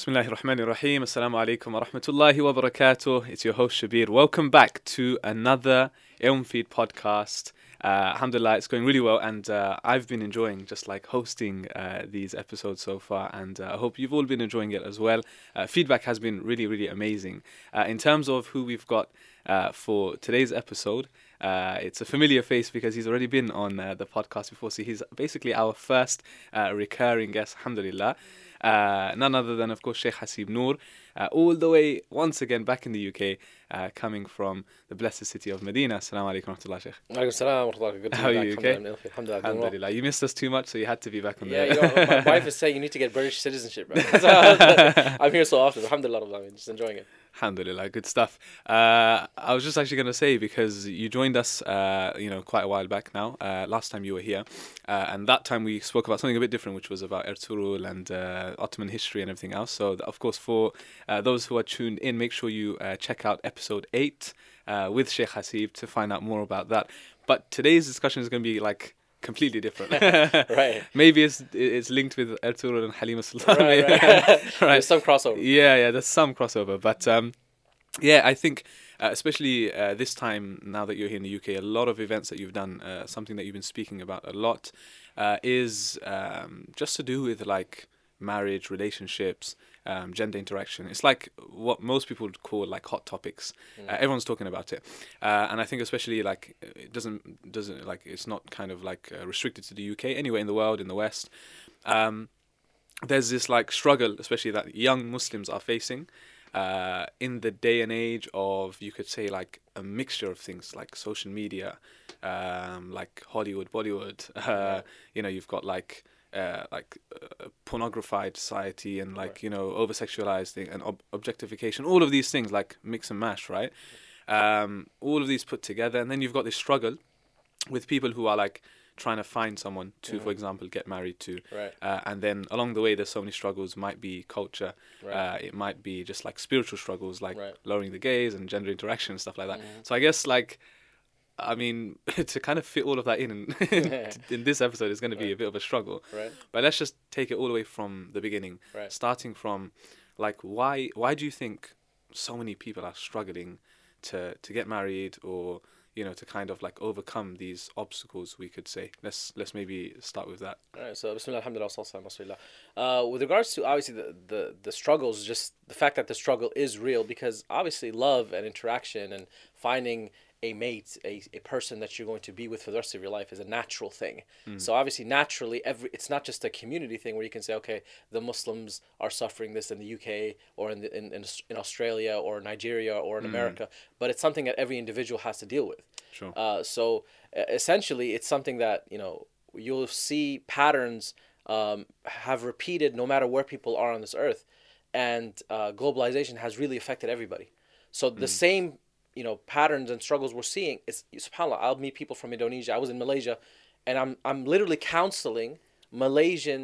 Bismillah ar-Rahman ar-Rahim. Assalamu alaikum wa rahmatullahi wa barakatuh. It's your host Shabir. Welcome back to another Ilm Feed podcast. Uh, alhamdulillah, it's going really well, and uh, I've been enjoying just like hosting uh, these episodes so far, and uh, I hope you've all been enjoying it as well. Uh, feedback has been really, really amazing. Uh, in terms of who we've got for today's episode, uh, it's a familiar face because he's already been on uh, the podcast before, so he's basically our first uh, recurring guest, alhamdulillah. Uh, none other than, of course, Sheikh Hasib Noor, uh, all the way once again back in the UK, uh, coming from the blessed city of Medina. Assalamu alaikum Sheikh. Wa rahmatullah. How are you, okay? Alhamdulillah, Alhamdulillah, doing well. Alhamdulillah. You missed us too much, so you had to be back on Yeah, the. you know, my wife is saying you need to get British citizenship, bro. I'm here so often. Alhamdulillah, Alameen, just enjoying it. Alhamdulillah, good stuff. Uh, I was just actually going to say because you joined us, uh, you know, quite a while back now. Uh, last time you were here, uh, and that time we spoke about something a bit different, which was about Ertugrul and uh, Ottoman history and everything else. So, of course, for uh, those who are tuned in, make sure you check out episode eight with Sheikh Hasib to find out more about that. But today's discussion is going to be like completely different. Right. Maybe it's it's linked with Ertugrul and Halima Sultan. Right, right. Right. There's some crossover. Yeah, yeah, there's some crossover, but um, yeah, I think uh, especially uh, this time now that you're here in the UK, a lot of events that you've done, uh, something that you've been speaking about a lot, uh, is um, just to do with like marriage, relationships, um, gender interaction. It's like what most people would call like hot topics. Uh, everyone's talking about it, uh, and I think especially like it doesn't doesn't like it's not kind of like uh, restricted to the UK. Anywhere in the world, in the West. Um, there's this like struggle, especially that young Muslims are facing uh, in the day and age of you could say like a mixture of things like social media, um, like Hollywood, Bollywood. Uh, you know, you've got like uh, like uh, pornographied society and like Right. you know over sexualized thing and ob- objectification. All of these things like mix and mash, right? Um, all of these put together, and then you've got this struggle with people who are like trying to find someone to, for example, get married to. Right. Uh, and then along the way, there's so many struggles. Might be culture. Right. Uh, it might be just like spiritual struggles, like lowering the gaze and gender interaction and stuff like that. Mhm. So I guess like, I mean, to kind of fit all of that in in, in this episode is going to be Right. a bit of a struggle. Right. But let's just take it all the way from the beginning, Right. starting from like why why do you think so many people are struggling to to get married or you know to kind of like overcome these obstacles we could say let's let's maybe start with that All right, so Bismillah, Alhamdulillah, sallallahu alaihi wasallam, Rasulillah. Uh, with regards to obviously the, the, the struggles, just the fact that the struggle is real because obviously love and interaction and finding a mate, a, a person that you're going to be with for the rest of your life is a natural thing. So obviously naturally every it's not just a community thing where you can say, okay, the Muslims are suffering this in the UK or in the, in, in, in Australia or Nigeria or in America, but it's something that every individual has to deal with. sure Uh, so uh, essentially, it's something that you know you'll see patterns um, have repeated no matter where people are on this earth, and uh, globalization has really affected everybody. So the same you know patterns and struggles we're seeing is subhanallah. I'll meet people from Indonesia. I was in Malaysia, and I'm I'm literally counseling Malaysian.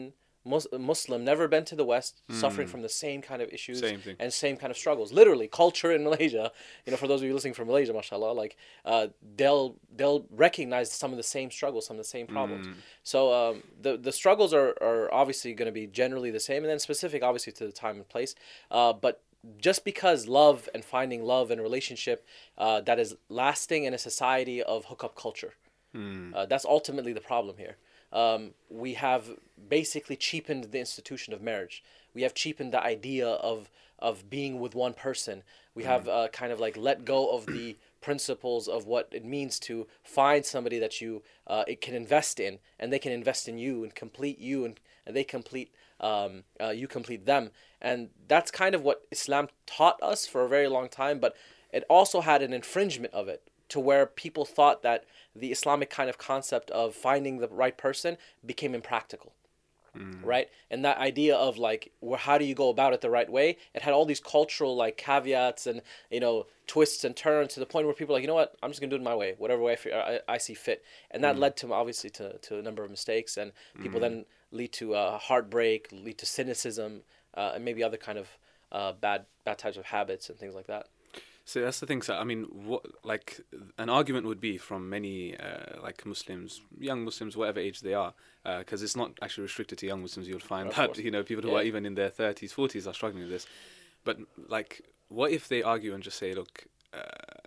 Mus- Muslim, never been to the West, suffering from the same kind of issues Same and same kind of struggles. Literally, culture in Malaysia. You know, for those of you listening from Malaysia, mashallah, like uh, they'll they'll recognize some of the same struggles, some of the same problems. So um, the the struggles are are obviously going to be generally the same, and then specific, obviously, to the time and place. Uh, but just because love and finding love and relationship uh, that is lasting in a society of hookup culture, uh, that's ultimately the problem here. Um, we have basically cheapened the institution of marriage. We have cheapened the idea of of being with one person. We have uh, kind of like let go of the principles of what it means to find somebody that you uh, it can invest in, and they can invest in you and complete you, and, and they complete um, uh, you complete them. And that's kind of what Islam taught us for a very long time. But it also had an infringement of it to where people thought that the Islamic kind of concept of finding the right person became impractical. Right, and that idea of like, well, how do you go about it the right way? It had all these cultural like caveats and you know twists and turns to the point where people are like, you know what, I'm just gonna do it my way, whatever way I, I, I see fit, and that led to obviously to, to a number of mistakes, and people then lead to uh, heartbreak, lead to cynicism, uh, and maybe other kind of uh, bad bad types of habits and things like that. So that's the thing. So I mean, what like an argument would be from many uh, like Muslims, young Muslims, whatever age they are, because it's not actually restricted to young Muslims. You'll find Of that you know people who Yeah. are even in their thirties, forties are struggling with this. But like, what if they argue and just say, look. Uh,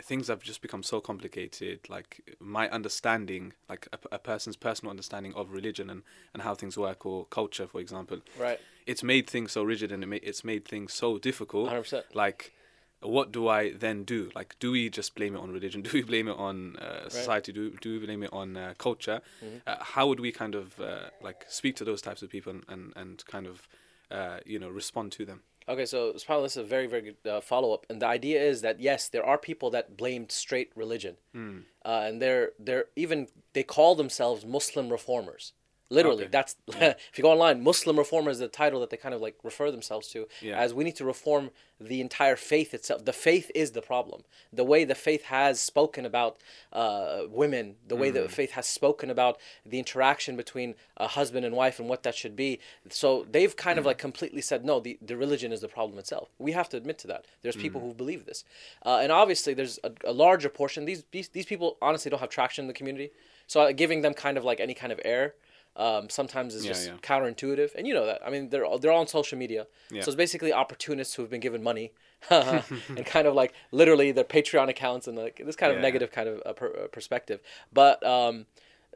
things have just become so complicated like my understanding like a, a person's personal understanding of religion and, and how things work or culture for example Right. it's made things so rigid and it ma- it's made things so difficult. 100%. like what do i then do? Like do we just blame it on religion? Do we blame it on uh, society? Do, do we blame it on uh, culture? Mm-hmm. uh, how would we kind of uh, like speak to those types of people and, and, and kind of uh, you know respond to them Okay, so subhanAllah, this is a very, very good uh, follow up. And the idea is that yes, there are people that blamed straight religion, Hmm. uh, and they're they're even they call themselves Muslim reformers. Literally, Okay. that's if you go online, Muslim reformer is the title that they kind of like refer themselves to. Yeah. As we need to reform the entire faith itself. The faith is the problem. The way the faith has spoken about uh, women, the way Mm-hmm. the faith has spoken about the interaction between a husband and wife and what that should be. So they've kind of like completely said, no, the, the religion is the problem itself. We have to admit to that. There's people who believe this. Uh, and obviously, there's a, a larger portion. These, these, these people honestly don't have traction in the community. So uh, giving them kind of like any kind of air. Um, sometimes is Yeah, just yeah. counterintuitive, and you know that. I mean, they're all, they're all on social media, Yeah. so it's basically opportunists who have been given money, and kind of like literally their Patreon accounts and like this kind of negative kind of uh, per, uh, perspective. But um,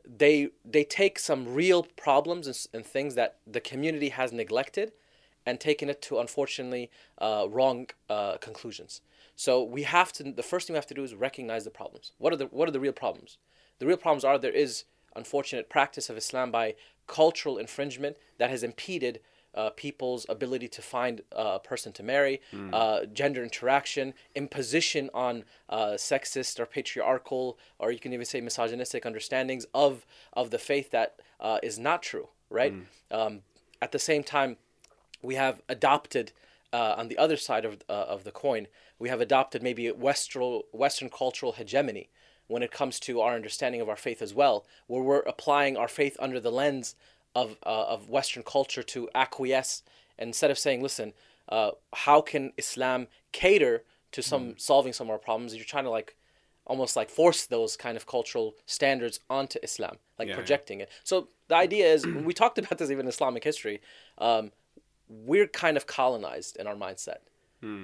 they they take some real problems and, and things that the community has neglected, and taken it to unfortunately uh, wrong uh, conclusions. So we have to. The first thing we have to do is recognize the problems. What are the what are the real problems? The real problems are there is unfortunate practice of Islam by cultural infringement that has impeded uh, people's ability to find uh, a person to marry, uh, gender interaction, imposition on uh, sexist or patriarchal, or you can even say misogynistic understandings of of the faith that uh, is not true. Right. Um, at the same time, we have adopted uh, on the other side of uh, of the coin, we have adopted maybe western Western cultural hegemony when it comes to our understanding of our faith as well, where we're applying our faith under the lens of uh, of Western culture to acquiesce instead of saying, listen, uh, how can Islam cater to some solving some of our problems? You're trying to like almost like force those kind of cultural standards onto Islam, like Yeah, yeah. projecting it. So the idea is, we talked about this even in Islamic history. Um, we're kind of colonized in our mindset.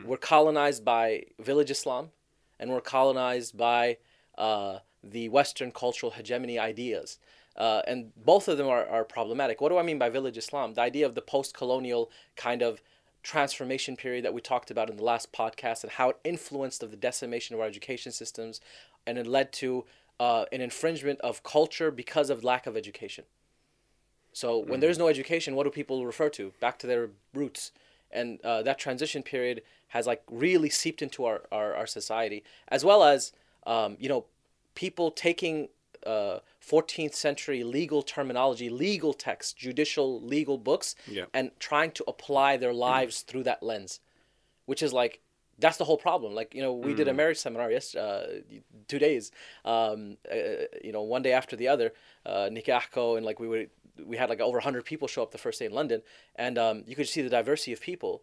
We're colonized by village Islam, and we're colonized by uh, the Western cultural hegemony ideas. Uh, and both of them are, are problematic. What do I mean by village Islam? The idea of the post colonial kind of transformation period that we talked about in the last podcast and how it influenced of the decimation of our education systems and it led to uh, an infringement of culture because of lack of education. So when there's no education, what do people refer to? Back to their roots. And uh, that transition period has like really seeped into our, our, our society, as well as, um, you know, people taking uh, 14th century legal terminology, legal texts, judicial legal books, Yeah. and trying to apply their lives through that lens, which is like, that's the whole problem. Like, you know, we did a marriage seminar yesterday, uh, two days, um, uh, you know, one day after the other, uh, nikahko, and like we would, we had like over 100 people show up the first day in London, and um, you could see the diversity of people.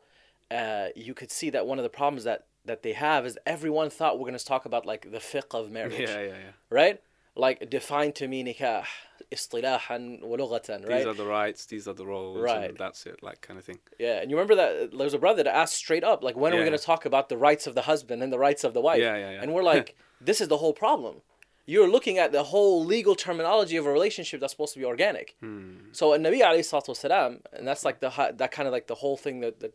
Uh, you could see that one of the problems that, that they have is everyone thought we're going to talk about like the fiqh of marriage, yeah yeah yeah right? Like define to me nikah, istilahan wa lughatan, right? these are the rights these are the roles Right. and that's it like kind of thing Yeah, and you remember that there was a brother that asked straight up, like, when are we going to talk about the rights of the husband and the rights of the wife? Yeah, yeah, yeah. And we're like, this is the whole problem. You're looking at the whole legal terminology of a relationship that's supposed to be organic. Hmm. So, in Nabi alayhi salatu wasalam, and that's like the that kind of like the whole thing that that,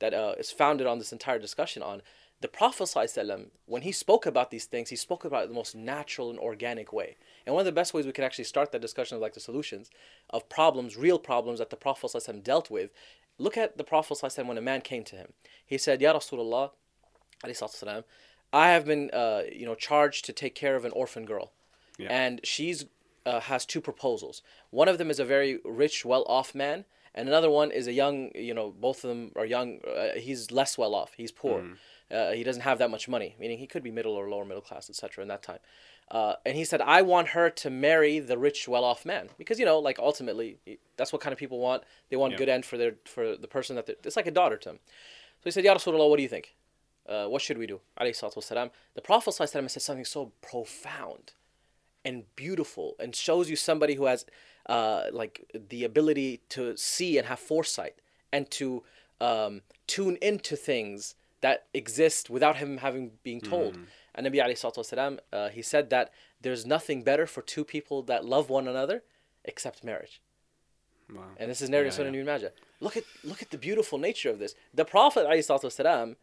that uh, is founded on this entire discussion on the Prophet ﷺ, when he spoke about these things, he spoke about it in the most natural and organic way. And one of the best ways we can actually start that discussion of like the solutions of problems, real problems that the Prophet ﷺ dealt with. Look at the Prophet ﷺ when a man came to him. He said, Ya Rasulullah, alayhi salatu wasalam, I have been uh, you know charged to take care of an orphan girl. Yeah. And she's uh, has two proposals. One of them is a very rich, well-off man, and another one is a young, you know, both of them are young. Uh, he's less well off. He's poor. Uh, he doesn't have that much money, meaning he could be middle or lower middle class, etc. In that time, uh, and he said, "I want her to marry the rich, well-off man because you know, like ultimately, that's what kind of people want. They want Yeah. good end for their for the person that they're, it's like a daughter to him." So he said, "Ya Rasulullah, what do you think?" uh, what should we do? Alayhi salatu. The Prophet said something so profound and beautiful and shows you somebody who has uh, like the ability to see and have foresight and to um, tune into things that exist without him having being told. And Nabi alayhi salatu wasalam, uh, he said that there's nothing better for two people that love one another except marriage. Wow. And this is narrated Yeah, in Sunan yeah. Ibn Majah. Look at look at the beautiful nature of this. The Prophet والسلام,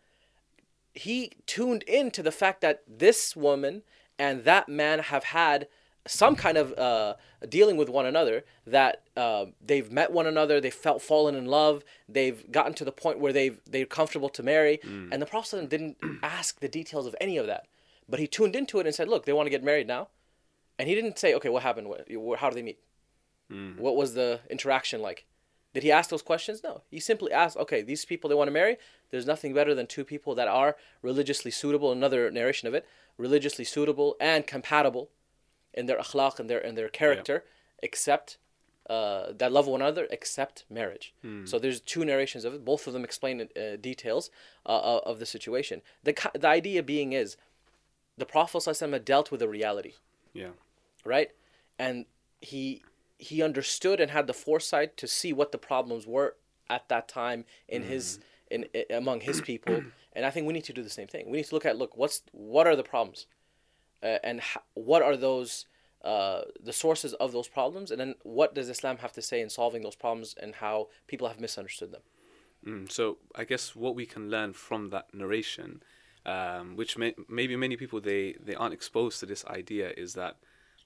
he tuned into the fact that this woman and that man have had some kind of uh, dealing with one another that uh, they've met one another they've felt fallen in love they've gotten to the point where they've they're comfortable to marry and the prophet didn't ask the details of any of that but he tuned into it and said look they want to get married now and he didn't say okay what happened what, how do they meet what was the interaction like? Did he ask those questions? No. He simply asked, okay, these people they want to marry, there's nothing better than two people that are religiously suitable, another narration of it, religiously suitable and compatible in their akhlaq and their in their character, except uh, that love one another, except marriage. So there's two narrations of it. Both of them explain uh, details uh, of of the situation. The, the idea being is the Prophet ﷺ dealt with a reality Yeah. right? And he he understood and had the foresight to see what the problems were at that time in his in, i among his people. and I think we need to do the same thing. We need to look at look what's what are the problems, uh, and ho- what are those uh, the sources of those problems, and then what does Islam have to say in solving those problems and how people have misunderstood them. Mm, so I guess what we can learn from that narration, um, which may, maybe many people they they aren't exposed to this idea, is that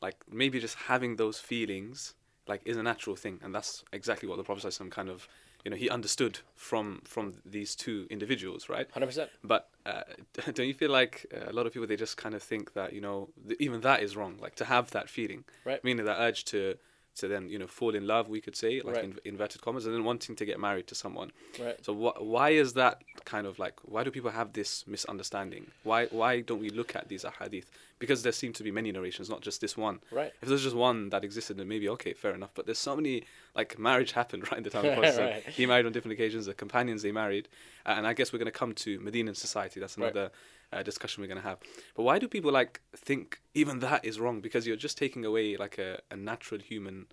like maybe just having those feelings like is a natural thing, and that's exactly what the Prophet kind of you know he understood from from these two individuals, right? Hundred percent. But uh, don't you feel like uh, a lot of people they just kind of think that you know th- even that is wrong, like to have that feeling, Right. Meaning that urge to to then you know fall in love, we could say, like Right. in inverted commas, and then wanting to get married to someone. Right. So wh- why is that kind of like why do people have this misunderstanding? Why why don't we look at these ahadith? Because there seem to be many narrations, not just this one. Right. If there's just one that existed, then maybe okay, fair enough. But there's so many like marriage happened right in the time of Prophet. Right. He married on different occasions. The companions they married, uh, and I guess we're going to come to Medinan society. That's Right. Uh, discussion we're going to have. But why do people like think even that is wrong? Because you're just taking away like a, a natural human,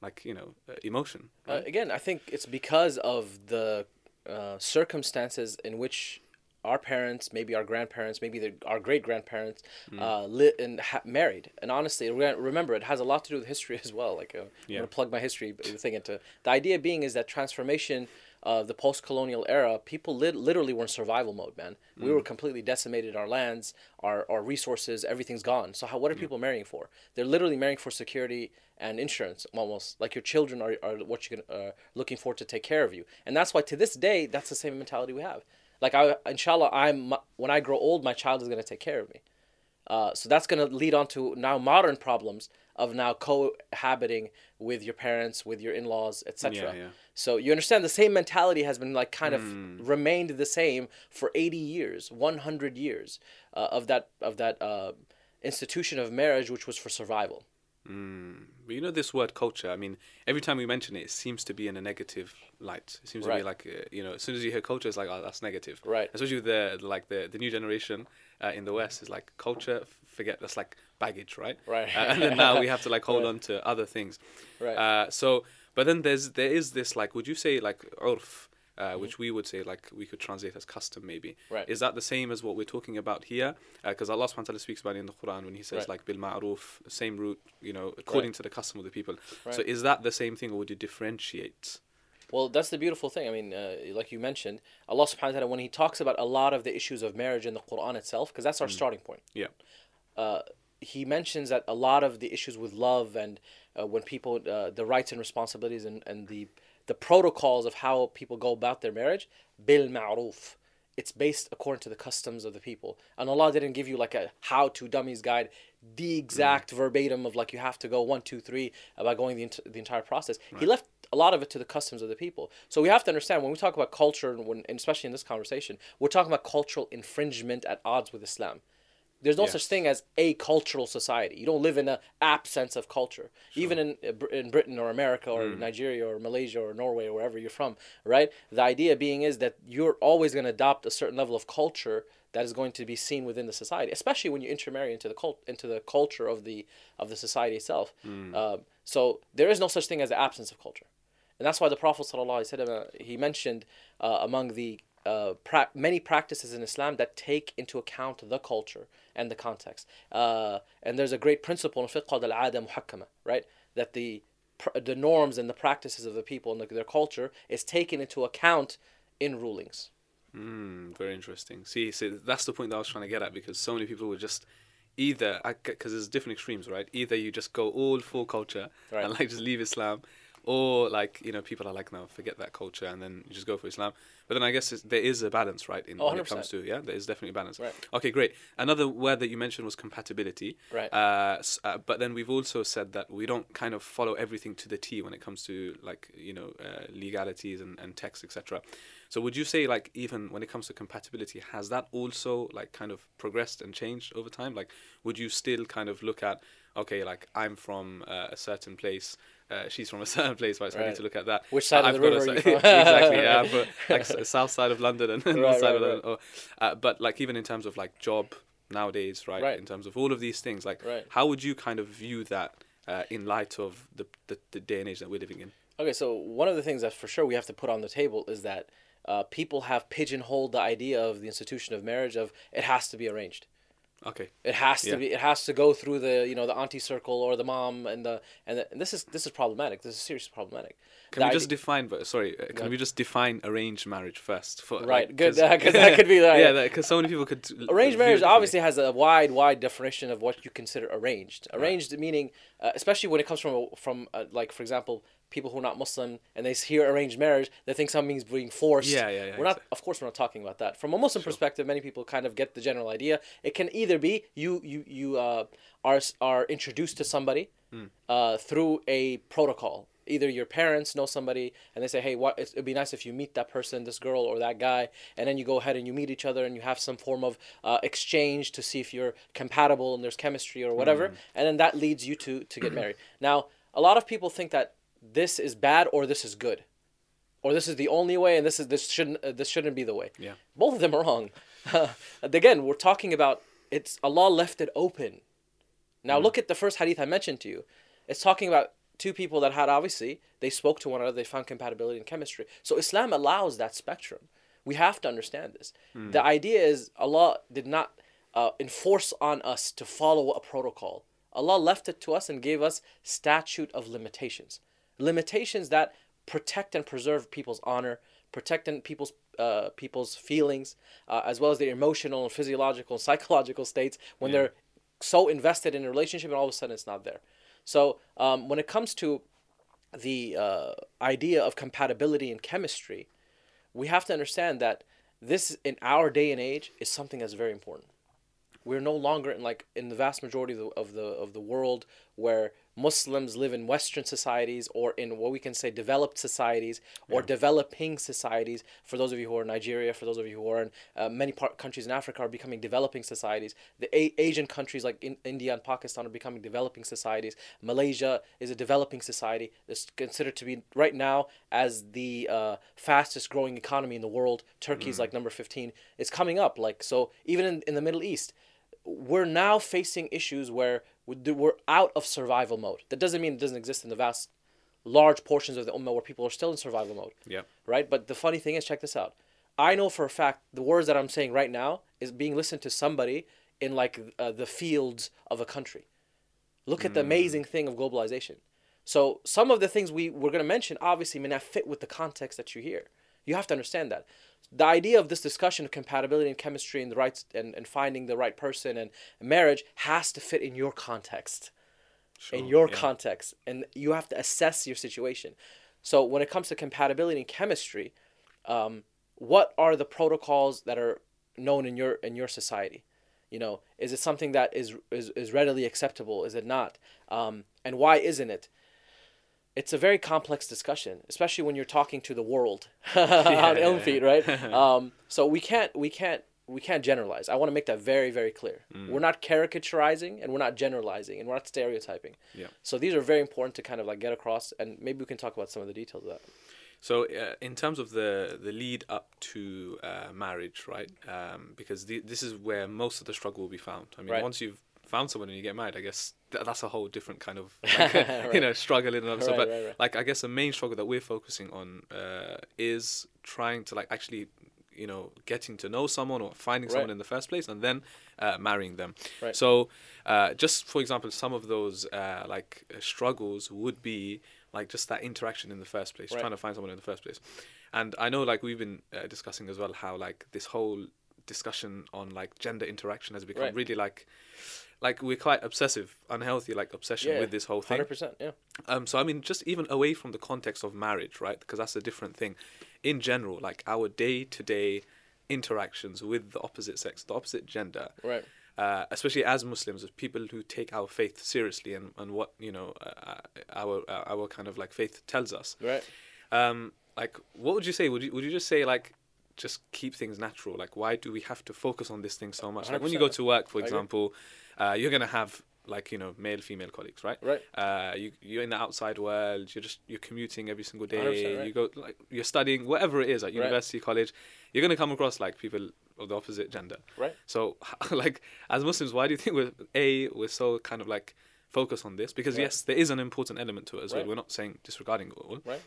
like you know, uh, emotion. Uh, again, I think it's because of the uh, circumstances in which our parents, maybe our grandparents, maybe the, our great grandparents, uh, lit and ha- married. And honestly, re- remember, it has a lot to do with history as well. Like, uh, I'm gonna plug my history thing into the idea being is that transformation of the post-colonial era, people lit- literally were in survival mode, man. We were completely decimated. Our lands, our, our resources, everything's gone. So how, what are people marrying for? They're literally marrying for security and insurance, almost like your children are, are what you're gonna, uh, looking for to take care of you. And that's why to this day, that's the same mentality we have. Like I, inshallah, I'm when I grow old, my child is gonna take care of me. Uh, so that's going to lead on to now modern problems of now cohabiting with your parents, with your in-laws, etc. Yeah, yeah. So you understand the same mentality has been like kind of remained the same for 80 years, 100 years uh, of that of that uh, institution of marriage, which was for survival. But you know this word culture. I mean, every time we mention it, it seems to be in a negative light. It seems to be like uh, you know, as soon as you hear culture, it's like oh, that's negative. Right. Especially with the like the the new generation uh, in the West is like culture. Forget that's like baggage, right? Right. Uh, and then now we have to like hold Right. on to other things. Right. Uh, so, but then there's there is this like, would you say like urf? Uh, which we would say like we could translate as custom maybe. Mm-hmm. Right. Is that the same as what we're talking about here? Because Allah subhanahu wa ta'ala speaks about it in the Quran when he says Right. like bil ma'ruf, same root, you know, according to the custom of the people. Right. So is that the same thing or would you differentiate? Well, that's the beautiful thing. I mean, uh, like you mentioned, Allah subhanahu wa ta'ala, when He talks about a lot of the issues of marriage in the Quran itself, because that's our starting point. Yeah. uh, he mentions that a lot of the issues with love and uh, when people uh, the rights and responsibilities and, and the the protocols of how people go about their marriage bil ma'ruf. It's based according to the customs of the people. And allah didn't give you like a how to dummies guide the exact mm. verbatim of like you have to go one two three about going the, ent- the entire process. He left a lot of it to the customs of the people. So we have to understand when we talk about culture and when and especially in this conversation we're talking about cultural infringement at odds with islam There's no such thing as a cultural society. You don't live in an absence of culture. Even in uh, in Britain or America or Mm. Nigeria or Malaysia or Norway or wherever you're from, right? The idea being is that you're always going to adopt a certain level of culture that is going to be seen within the society, especially when you intermarry into the cult into the culture of the of the society itself. Mm. Um, so there is no such thing as the absence of culture, and that's why the Prophet sallallahu alaihi wasallam uh, he mentioned uh, among the uh, pra- many practices in Islam that take into account the culture and the context. Uh, and there's a great principle in fiqh called al-ada muhakkama, right? That the pr- the norms and the practices of the people and the, their culture is taken into account in rulings. Mm, very interesting. See, so that's the point that I was trying to get at because so many people would just either because there's different extremes, right? Either you just go all full culture Right. and like just leave Islam, or like you know people are like no, forget that culture and then you just go for Islam. But then I guess it's, there is a balance, right? In Oh, when it comes to yeah, there is definitely a balance. Right. Okay, great. Another word that you mentioned was compatibility. Right. Uh, uh, but then we've also said that we don't kind of follow everything to the T when it comes to like you know uh, legalities and, and text etc. So would you say like even when it comes to compatibility, has that also like kind of progressed and changed over time? Like would you still kind of look at okay like I'm from uh, a certain place. Uh, she's from a certain place, right? So I need to look at that. Which side of I've the got a are you from? exactly, yeah. I'm like south side of London and north Right, side of London. Or, uh, but like even in terms of like job nowadays, right? Right. In terms of all of these things, like Right. how would you kind of view that uh, in light of the, the the day and age that we're living in? Okay, so one of the things that for sure we have to put on the table is that uh, people have pigeonholed the idea of the institution of marriage of it has to be arranged. Okay. It has Yeah. to be. It has to go through the you know the auntie circle or the mom and the and, the, and this is this is problematic. This is seriously problematic. Can The we just idea- define? But sorry, uh, can ahead. we just define arranged marriage first? For Right, like, good, because that could be that. yeah, because so many people could arranged marriage obviously has a wide wide definition of what you consider arranged arranged meaning uh, especially when it comes from a- from uh, like for example people who are not muslim and they hear arranged marriage they think something's being forced Yeah, yeah, yeah, we're not exactly. of course we're not talking about that from a muslim perspective many people kind of get the general idea it can either be you you you uh, are are introduced to somebody Hmm. uh, through a protocol. Either your parents know somebody and they say, "Hey, what? It'd be nice if you meet that person, this girl or that guy," and then you go ahead and you meet each other and you have some form of uh, exchange to see if you're compatible and there's chemistry or whatever, and then that leads you to to get married. Now, a lot of people think that this is bad or this is good, or this is the only way and this is this shouldn't uh, this shouldn't be the way. Yeah. Both of them are wrong. Again, we're talking about it's Allah left it open. Now look at the first hadith I mentioned to you. It's talking about two people that had obviously they spoke to one another, they found compatibility in chemistry. So Islam allows that spectrum. We have to understand this. The idea is Allah did not uh, enforce on us to follow a protocol. Allah left it to us and gave us statute of limitations. Limitations that protect and preserve people's honor, protect and people's uh, people's feelings, uh, as well as their emotional and physiological and psychological states when Yeah. they're so invested in a relationship and all of a sudden it's not there. So um, when it comes to the uh, idea of compatibility in chemistry, we have to understand that this in our day and age is something that's very important. We're no longer in like in the vast majority of the of the, of the world where Muslims live in Western societies or in what we can say developed societies or developing societies. For those of you who are in Nigeria, for those of you who are in uh, many part, countries in Africa, are becoming developing societies. The A- Asian countries like in India and Pakistan are becoming developing societies. Malaysia is a developing society. It's considered to be right now as the uh, fastest growing economy in the world. Turkey's like number fifteen. It's coming up. Like so, even in, in the Middle East we're now facing issues where we're out of survival mode. That doesn't mean it doesn't exist in the vast, large portions of the ummah where people are still in survival mode, Yeah. right? But the funny thing is, check this out. I know for a fact the words that I'm saying right now is being listened to somebody in like uh, the fields of a country. Look at the amazing thing of globalization. So some of the things we we're going to mention obviously may not fit with the context that you hear. You have to understand that. The idea of this discussion of compatibility and chemistry and the rights and, and finding the right person and marriage has to fit in your context. in your yeah. context. And you have to assess your situation. So when it comes to compatibility and chemistry, um, what are the protocols that are known in your in your society? You know, is it something that is is, is readily acceptable? Is it not? Um, and why isn't it? It's a very complex discussion, especially when you're talking to the world on yeah, Ilm yeah. Feed, right? um, so we can't we can't we can't generalize. I want to make that very very clear. Mm. We're not caricaturizing and we're not generalizing and we're not stereotyping. Yeah. So these are very important to kind of like get across, and maybe we can talk about some of the details of that. So, uh, in terms of the the lead up to uh, marriage, right? Um, because the, this is where most of the struggle will be found. I mean, Right. once you've found someone and you get married, I guess th- that's a whole different kind of like, Right. you know struggle in and of itself. But right, like, I guess the main struggle that we're focusing on uh, is trying to like actually you know getting to know someone or finding someone in the first place and then uh, marrying them. Right. So, uh, just for example, some of those uh, like uh, struggles would be like just that interaction in the first place, trying to find someone in the first place. And I know, like we've been uh, discussing as well, how like this whole discussion on like gender interaction has become Right. really like, like we're quite obsessive, unhealthy, like obsession Yeah, with this whole thing. Hundred percent. Yeah. Um, so I mean, just even away from the context of marriage, right? Because that's a different thing. In general, like our day-to-day interactions with the opposite sex, the opposite gender, Right. uh, especially as Muslims, as people who take our faith seriously and, and what you know uh, our uh, our kind of like faith tells us. Right. Um, like, what would you say? Would you would you just say like just keep things natural? Like, why do we have to focus on this thing so much? Like when you go to work, for example, uh, you're gonna have like you know male female colleagues, right? Right. Uh, you you're in the outside world. You're just you're commuting every single day. right. You go like you're studying whatever it is at Right. university, college. You're gonna come across like people of the opposite gender. Right. So, like, as Muslims, why do you think we're a we're so kind of like focused on this? Because Right. yes, there is an important element to it as well. We're not saying disregarding it all. Right.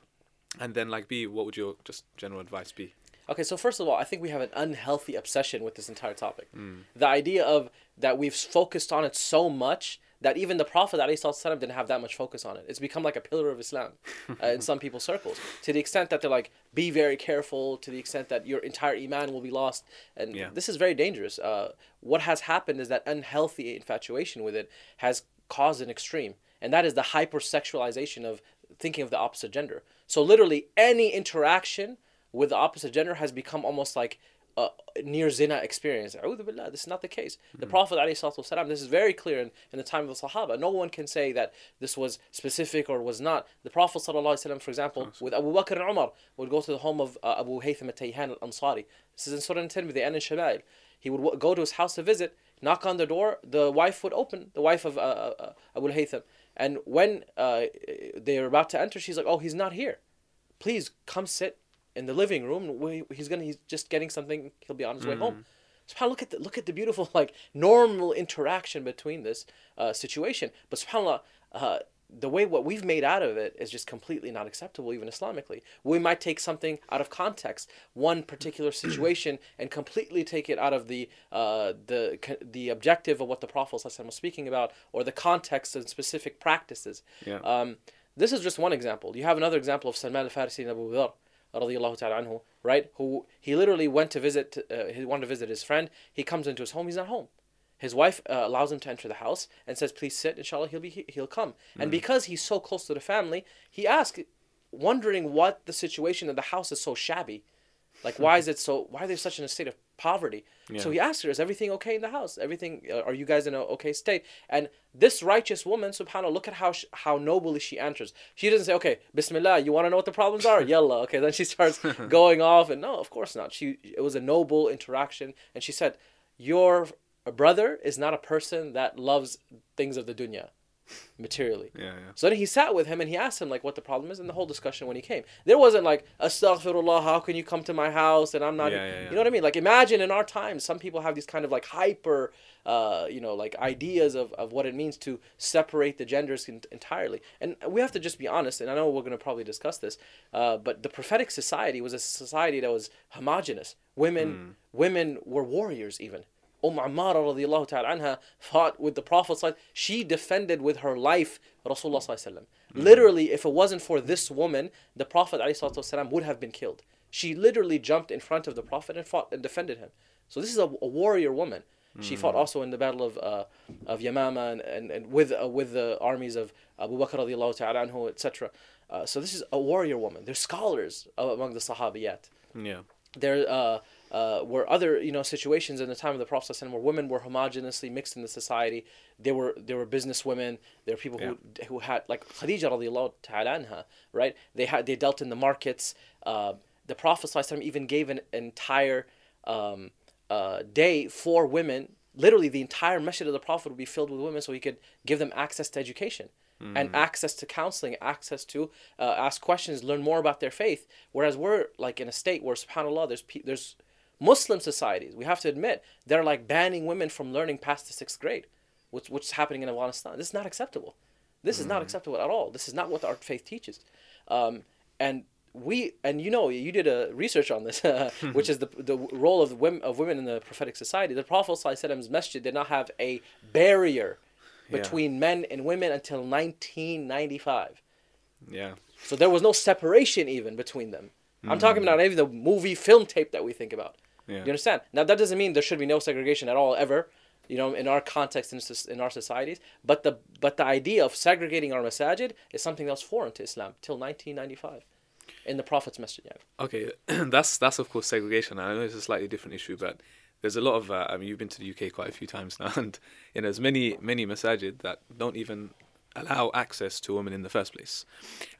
And then, like, b what would your just general advice be? Okay, so first of all, I think we have an unhealthy obsession with this entire topic. Mm. The idea of that we've focused on it so much that even the Prophet ﷺ didn't have that much focus on it. It's become like a pillar of Islam uh, in some people's circles. To the extent that they're like, be very careful, to the extent that your entire Iman will be lost. And Yeah. this is very dangerous. Uh, what has happened is that unhealthy infatuation with it has caused an extreme. And that is the hypersexualization of thinking of the opposite gender. So literally any interaction with the opposite gender has become almost like a near zina experience. Billah, This is not the case. The Prophet ﷺ, this is very clear in, in the time of the Sahaba. No one can say that this was specific or was not. The Prophet ﷺ, for example, with Abu Bakr and Umar, would go to the home of uh, Abu Haytham al-Tayhan al-Ansari. This is in Sunan Al-Tirmidhi and in Shama'il. He would w- go to his house to visit, knock on the door, the wife would open, the wife of uh, uh, Abu Haytham. And when uh, they are about to enter, she's like, oh, he's not here. Please come sit in the living room. He's gonna. He's just getting something. He'll be on his way home. Subhanallah, look at the look at the beautiful like normal interaction between this uh, situation. But Subhanallah, uh, the way what we've made out of it is just completely not acceptable, even Islamically. We might take something out of context, one particular situation, and completely take it out of the uh, the the objective of what the Prophet ﷺ was speaking about, or the context and specific practices. Yeah. Um, this is just one example. You have another example of Salman al-Farisi and Abu Dhar, radiallahu ta'ala anhu, right? Who he literally went to visit. Uh, he wanted to visit his friend. He comes into his home. He's not home. His wife uh, allows him to enter the house and says, "Please sit. Inshallah, he'll be he- he'll come." And because he's so close to the family, he asks, wondering what the situation of the house is so shabby. Like, why is it so? Why are they such in a state of poverty? So he asked her, "Is everything okay in the house? Everything? Uh, are you guys in an okay state?" And this righteous woman, Subhanallah, look at how sh- how nobly she answers. She doesn't say, "Okay, Bismillah, you want to know what the problems are? Yalla." Okay, then she starts going off, and no, of course not. She it was a noble interaction, and she said, "Your brother is not a person that loves things of the dunya, materially." Yeah, yeah. So then he sat with him and he asked him like what the problem is and the whole discussion when he came. There wasn't like astaghfirullah, how can you come to my house and I'm not Yeah, yeah, yeah. you know what I mean? Like imagine in our times some people have these kind of like hyper uh, you know, like ideas of, of what it means to separate the genders en- entirely. And we have to just be honest, and I know we're going to probably discuss this, uh, but the prophetic society was a society that was homogenous. Women, women were warriors even. Umm Ammara radiallahu ta'ala anha fought with the Prophet. sallallahu alaihi wasallam. She defended with her life Rasulullah. sallallahu alaihi wasallam. Literally, if it wasn't for this woman, the Prophet wasallam would have been killed. She literally jumped in front of the Prophet and fought and defended him. So this is a, a warrior woman. She fought also in the battle of uh, of Yamama and, and, and with uh, with the armies of Abu Bakr radiallahu ta'ala anhu, etc. Uh, so this is a warrior woman. There's scholars uh, among the Sahabiyat Yeah. there uh, were other you know situations in the time of the Prophet where women were homogeneously mixed in the society. There were there were business women. There were people who who had like Khadija radiallahu ta'ala anha, right? They had they dealt in the markets. Uh, the Prophet even gave an entire um, uh, day for women. Literally, the entire masjid of the Prophet would be filled with women, so he could give them access to education and access to counseling, access to uh, ask questions, learn more about their faith. Whereas we're like in a state where, Subhanallah, there's pe- there's Muslim societies. We have to admit they're like banning women from learning past the sixth grade, which which is happening in Afghanistan. This is not acceptable. This is not acceptable at all. This is not what our faith teaches. Um, and we and you know you did a research on this, which is the the role of the women of women in the prophetic society. The Prophet ﷺ's masjid did not have a barrier Yeah. between men and women until 1995. Yeah. So there was no separation even between them. I'm talking about even the movie film tape that we think about. Yeah. You understand? Now that doesn't mean there should be no segregation at all ever, you know, in our context in, in our societies. But the but the idea of segregating our masajid is something that was foreign to Islam till 1995, in the Prophet's masjid. Yeah. Okay, that's that's of course segregation. I know it's a slightly different issue, but there's a lot of. Uh, I mean, you've been to the UK quite a few times now, and you know, there's many many masajid that don't even allow access to women in the first place.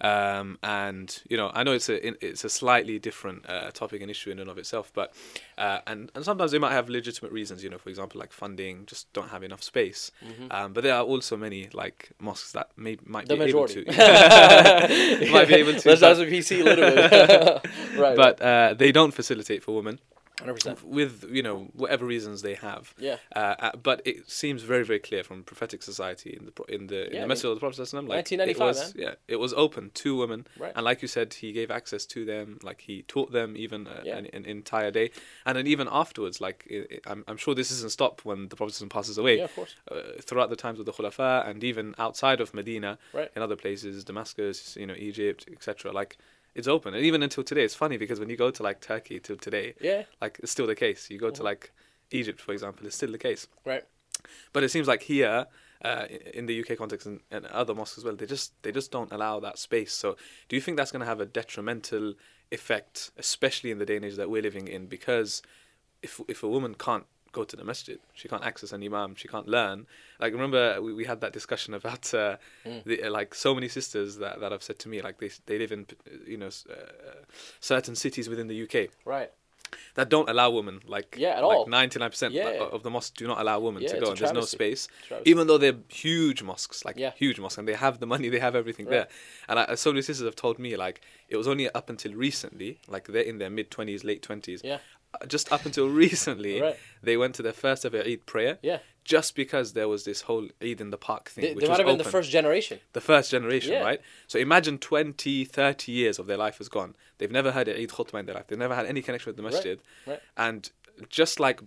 Um, and you know, I know it's a it's a slightly different uh, topic and issue in and of itself, but uh, and and sometimes they might have legitimate reasons. You know, for example, like funding, just don't have enough space. Um, but there are also many like mosques that may might The be majority. able to might be able to. Let's but- a PC a little bit. right. but uh, they don't facilitate for women 100%. with you know whatever reasons they have. Yeah. Uh, uh, but it seems very very clear from prophetic society in the pro- in the in Yeah, I the Masjid of the Prophet Sallallahu like it 1995, was yeah it was open to women Right. and like you said he gave access to them like he taught them even uh, Yeah. an, an entire day and then even afterwards like i i I'm I'm sure this isn't stopped when the Prophet passes away. Yeah, of course. Uh, throughout the times of the Khulafa and even outside of Medina Right. in other places Damascus you know Egypt etc like. It's open, and even until today, it's funny because when you go to like Turkey till today, Yeah. like it's still the case. You go to like Egypt, for example, it's still the case. Right. But it seems like here, uh, in the UK context and, and other mosques as well, they just they just don't allow that space. So, do you think that's going to have a detrimental effect, especially in the day and age that we're living in? Because if if a woman can't go to the masjid, she can't access an imam, she can't learn. Like remember we, we had that discussion about uh, Mm. the, uh, like so many sisters that, that have said to me like they they live in you know uh, certain cities within the UK Right. that don't allow women like Yeah, at like all. 99% of the mosques do not allow women Yeah, to go and there's no space even though they're huge mosques like Yeah. huge mosques and they have the money they have everything Right. there and I, so many sisters have told me like it was only up until recently like they're in their mid 20s late 20s Yeah. Just up until recently Right. they went to their first ever Eid prayer Yeah. just because there was this whole Eid in the park thing They, which they might have been the first generation. the first generation, Yeah. right? So imagine 20, 30 years of their life has gone. They've never had an Eid khutbah in their life. They've never had any connection with the masjid. right. And just like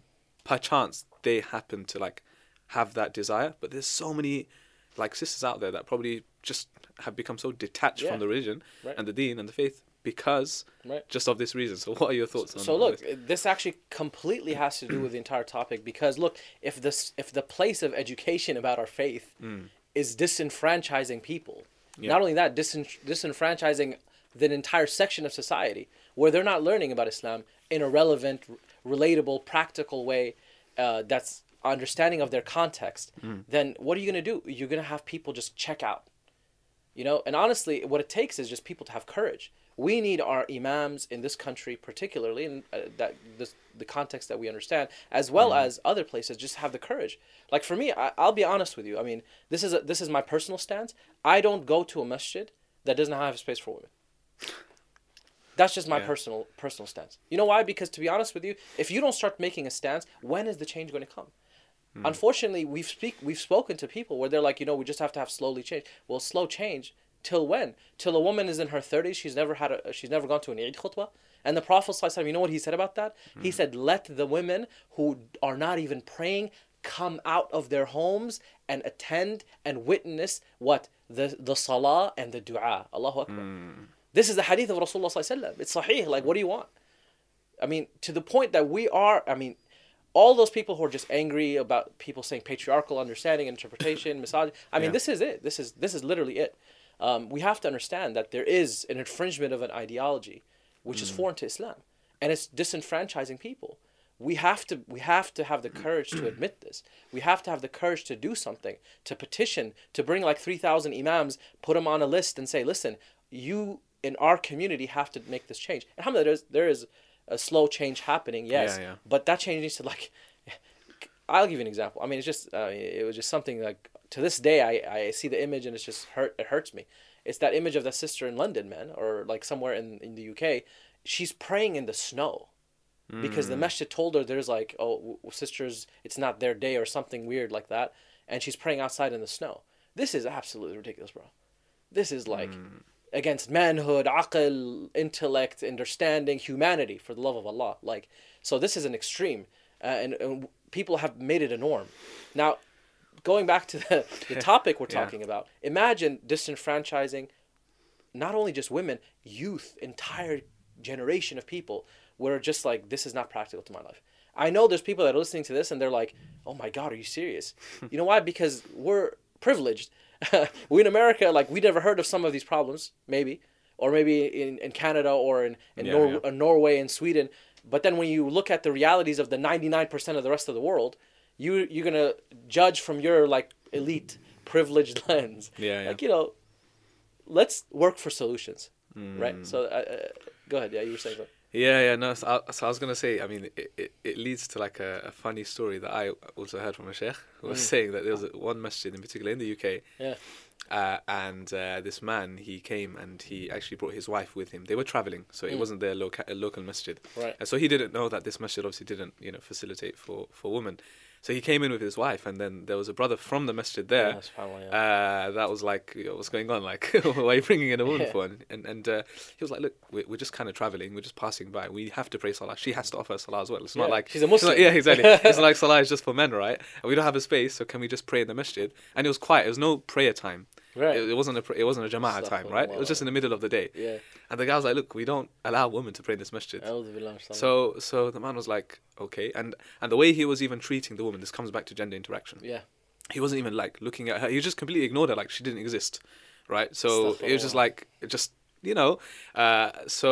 perchance they happen to like have that desire, but there's so many like sisters out there that probably just have become so detached Yeah. from the religion Right. and the deen and the faith because Right. just of this reason. So what are your thoughts on So on look, this? Uh, this actually completely has to do with the entire topic because look, if this if the place of education about our faith hmm. is disenfranchising people, Yeah. not only that, disen- disenfranchising the entire section of society where they're not learning about Islam in a relevant, relatable, practical way uh, that's understanding of their context, hmm. then what are you gonna do? You're gonna have people just check out. You know, and honestly, what it takes is just people to have courage. We need our imams in this country, particularly in uh, that this, the context that we understand, as well as other places, just have the courage. Like for me, I, I'll be honest with you. I mean, this is a, this is my personal stance. I don't go to a masjid that doesn't have a space for women. That's just my Yeah. personal personal stance. You know why? Because to be honest with you, if you don't start making a stance, when is the change going to come? Unfortunately, we've speak we've spoken to people where they're like, you know, we just have to have slowly change. Well, slow change till when? Till a woman is in her thirties, she's never had a she's never gone to an Eid khutbah. And the Prophet ﷺ, you know what he said about that? He mm. said, "Let the women who are not even praying come out of their homes and attend and witness what the the salah and the du'a. Allahu Akbar. Mm. This is the hadith of Rasulullah ﷺ. It's sahih. Like, what do you want? I mean, to the point that we are, I mean, all those people who are just angry about people saying patriarchal understanding, interpretation, misogyny. I mean, Yeah. this is it. This is this is literally it. Um, we have to understand that there is an infringement of an ideology, which is foreign to Islam, and it's disenfranchising people. We have to we have to have the courage to admit this. We have to have the courage to do something, to petition, to bring like three thousand imams, put them on a list, and say, listen, you in our community have to make this change. Alhamdulillah, there's, there is a slow change happening. Yes, Yeah, yeah. but that change needs to like. I'll give you an example. I mean, it's just uh, it was just something like to this day I, I see the image and it's just hurt. It hurts me. It's that image of the sister in London, man, or like somewhere in in the UK. She's praying in the snow because the masjid told her there's like oh sisters it's not their day or something weird like that. And she's praying outside in the snow. This is absolutely ridiculous bro. This is like against manhood aql intellect understanding humanity for the love of allah. Like so this is an extreme. Uh, and, and people have made it a norm. Now going back to the, the topic we're Yeah. talking about imagine disenfranchising not only just women, youth, entire generation of people were just like, this is not practical to my life. I know there's people that are listening to this and they're like, oh my God, are you serious? you know why? Because we're privileged. we in America, like, we never heard of some of these problems, maybe, or maybe in, in Canada or in, in Yeah, Nor- yeah. uh, Norway and Sweden. But then when you look at the realities of the 99% of the rest of the world, you, you're going to judge from your, like, elite, privileged lens. Yeah, yeah. Like, you know, let's work for solutions, Mm. right? So, uh, uh, go ahead. Yeah, you were saying something. Yeah, yeah, no. So I, so I was gonna say, I mean, it, it, it leads to like a, a funny story that I also heard from a sheikh who was saying that there was one masjid in particular in the UK, Mm. Yeah. uh, and uh, this man he came and he actually brought his wife with him. They were traveling, so it wasn't their local local masjid. Mm. Right. And so he didn't know that this masjid obviously didn't, you know, facilitate for for women. So he came in with his wife, and then there was a brother from the masjid there. Yeah, subhanAllah, yeah. Uh, that was like, what's going on? Like, why are you bringing in a woman Yeah. for? And and, and uh, he was like, look, we're, we're just kind of traveling, we're just passing by. We have to pray salah. She has to offer salah as well. It's not like she's a not- Muslim. yeah, exactly. it's not like salah is just for men, right? And we don't have a space, so can we just pray in the masjid? And it was quiet. It was no prayer time. Right. It, it wasn't a it wasn't a jama'ah time, right? It was just in the middle of the day. Yeah. And the guy was like, look, we don't allow women to pray in this masjid. A'udhu billah min shaitanir So so the man was like, okay, and and the way he was even treating the woman, this comes back to gender interaction Yeah. he wasn't even like looking at her. He just completely ignored her, like she didn't exist, right? So it was just like just you know. Uh, so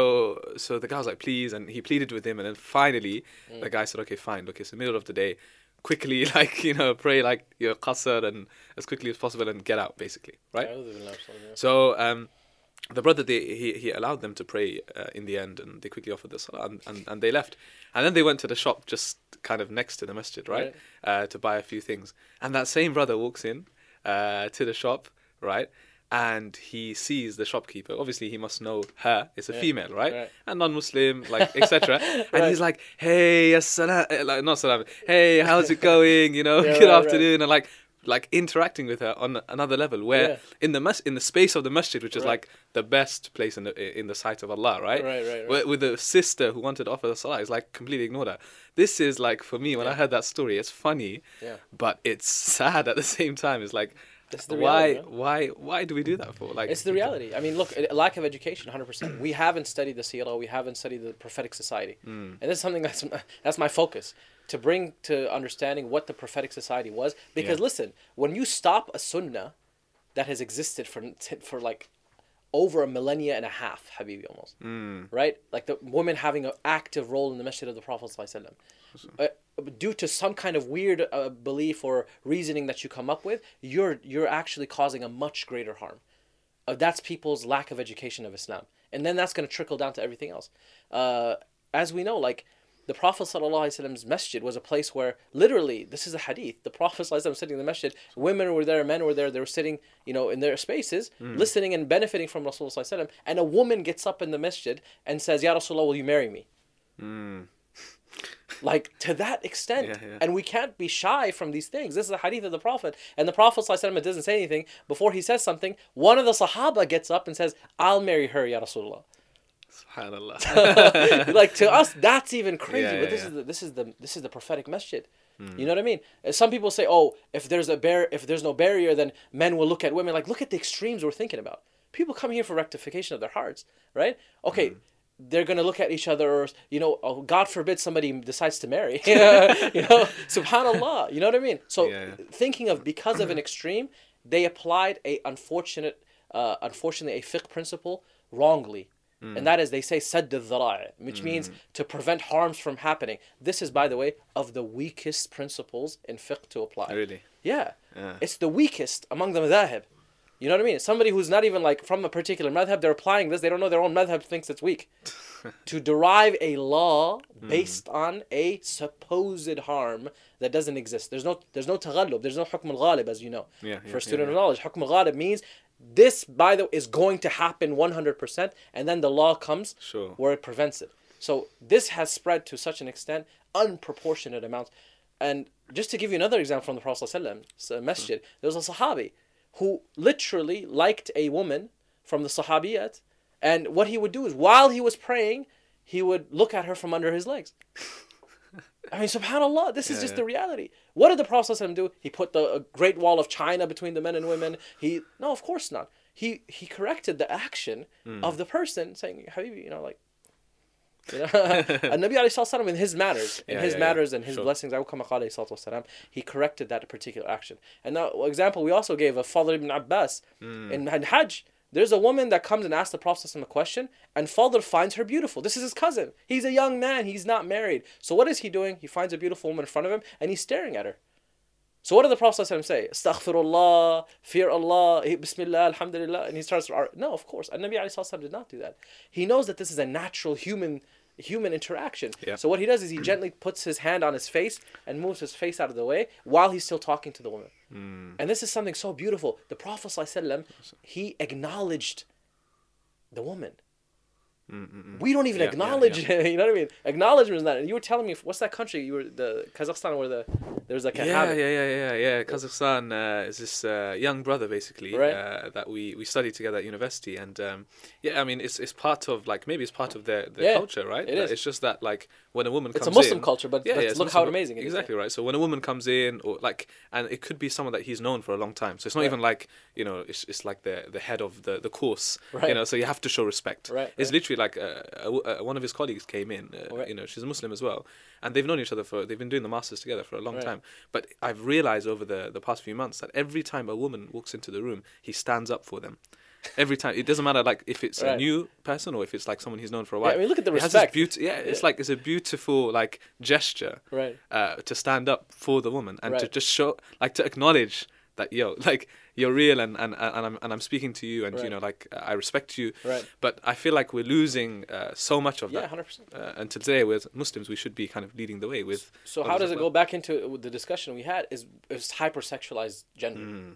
so the guy was like, please, and he pleaded with him, and then finally Mm. the guy said, okay, fine, look, it's the middle of the day, quickly like you know pray like your qasr and as quickly as possible and get out, basically, right? A'udhu billah min shaitanir rajim. So um, the brother they, he he allowed them to pray uh, in the end, and they quickly offered the salah, and, and, and they left, and then they went to the shop just kind of next to the masjid, right, Uh, to buy a few things, and that same brother walks in uh, to the shop, right. And he sees the shopkeeper. Obviously, he must know her. It's a Yeah, female, right? right. And non-Muslim, like etc. And Right. he's like, "Hey, assalam, eh, like not salam. Hey, how's it going? You know, Yeah, good right, afternoon." And like, like interacting with her on another level, where Yeah. in the mas- in the space of the masjid, which is like the best place in the in the sight of Allah, right? Right, right, right. With, the sister who wanted to offer the salah, is like completely ignored her. This is like for me when I heard that story, it's funny, Yeah. but it's sad at the same time. It's like, That's the why, man. why, why do we do that for? Like, It's the reality. I mean, look, lack of education, hundred percent. We haven't studied the seerah. We haven't studied the prophetic society, Hmm. and this is something that's that's my focus to bring to understanding what the prophetic society was. Because Yeah. listen, when you stop a sunnah that has existed for for like over a millennia and a half, Habibi, almost, Hmm. right? Like the woman having an active role in the masjid of the Prophet sallallahu due to some kind of weird uh, belief or reasoning that you come up with, you're you're actually causing a much greater harm. Uh, that's people's lack of education of Islam, and then that's going to trickle down to everything else. Uh, as we know, like the Prophet Prophet's masjid was a place where literally, this is a hadith. The Prophet was sitting in the masjid. Women were there, men were there. They were sitting, you know, in their spaces, listening and benefiting from Rasulullah. And a woman gets up in the masjid and says, "Ya Rasulullah, will you marry me?" Like to that extent. Yeah, yeah. and we can't be shy from these things. This is a hadith of the prophet. And the prophet ﷺ doesn't say anything. Before he says something one of the sahaba gets up and says i'll marry her ya rasulullah. Subhanallah. like to us that's even crazy. Yeah, but this is the this is the this is the prophetic masjid. You know what i mean? Uh, some people say oh if there's a bar if there's no barrier then men will look at women. Like look at the extremes we're thinking about. People come here for rectification of their hearts right? Okay they're gonna look at each other, or you know, oh, God forbid somebody decides to marry. you know, Subhanallah. You know what I mean? So Yeah, thinking of because of an extreme, they applied a unfortunate, uh, unfortunately, a fiqh principle wrongly. Mm. And that is, they say sadd al which means to prevent harms from happening. This is, by the way, of the weakest principles in fiqh to apply. really? Yeah. Yeah. It's the weakest among the madhahib. You know what I mean? Somebody who's not even like from a particular madhab, they're applying this. They don't know their own madhab thinks it's weak. to derive a law hmm. based on a supposed harm that doesn't exist. There's no there's no taghallub. There's no hukm al-ghalib as you know. Yeah, yeah, For a student yeah, of knowledge, hukm al-ghalib means this by the way, is going to happen 100% and then the law comes Sure. where it prevents it. So this has spread to such an extent, unproportionate amounts. And just to give you another example from the Prophet a masjid, there was a Sahabi who literally liked a woman from the Sahabiyat, and what he would do is while he was praying, he would look at her from under his legs. I mean, subhanAllah, this is Yeah, just yeah. the reality. What did the Prophet ﷺ do? He put the a great wall of China between the men and women. He no, of course not. He he corrected the action Hmm. of the person, saying, Habibi, you know, like And Nabi alayhi in his matters, in yeah, his yeah, matters yeah. and his sure. blessings, I will come he corrected that particular action. And now, example, we also gave of Fadl ibn Abbas mm. in, Hajj. There's a woman that comes and asks the Prophet a question, and Fadl finds her beautiful. This is his cousin. He's a young man. He's not married. So what is he doing? He finds a beautiful woman in front of him, and he's staring at her. So what did the Prophet say? Astaghfirullah, fear Allah, eh, Bismillah, Alhamdulillah, and he starts. No, of course, and Nabi did not do that. He knows that this is a natural human human interaction. Yeah. So what he does is he gently puts his hand on his face and moves his face out of the way while he's still talking to the woman. Hmm. And this is something so beautiful. The Prophet ﷺ, he acknowledged the woman. We don't even Yeah, yeah, acknowledge you know what I mean? Acknowledgement is not. And you were telling me what's that country? You were the Kazakhstan where the there's like a Yeah, habit. yeah, yeah, yeah, yeah. Kazakhstan uh, is this uh, young brother basically Right. uh, that we, we studied together at university, and um, yeah, I mean it's it's part of like maybe it's part of their, their Yeah, culture, right? it is. It's just that like when a woman It's a Muslim in, culture, but- but it's look how amazing it is, exactly right. So when a woman comes in, or like, and it could be someone that he's known for a long time, so it's not even like you know it's, it's like the the head of the the course, Right. you know. So you have to show respect. Right, It's right. literally like uh, uh, one of his colleagues came in, uh, Right. you know, she's a Muslim as well, and they've known each other for they've been doing the masters together for a long Right. time. But I've realized over the the past few months that every time a woman walks into the room, he stands up for them. Every time, it doesn't matter like if it's a new person or if it's like someone he's known for a Yeah, while. I mean, look at the It has this respect. beauty- yeah, it's like it's a beautiful like gesture, Right. Uh, to stand up for the woman and to just show, like, to acknowledge that yo, like you're real and and and I'm and I'm speaking to you and you know like I respect you. Right. But I feel like we're losing uh, so much of that. Yeah, hundred percent. Uh, and today, with Muslims, we should be kind of leading the way with. So how does it well. go back into the discussion we had? Is is hypersexualized gender? Hmm.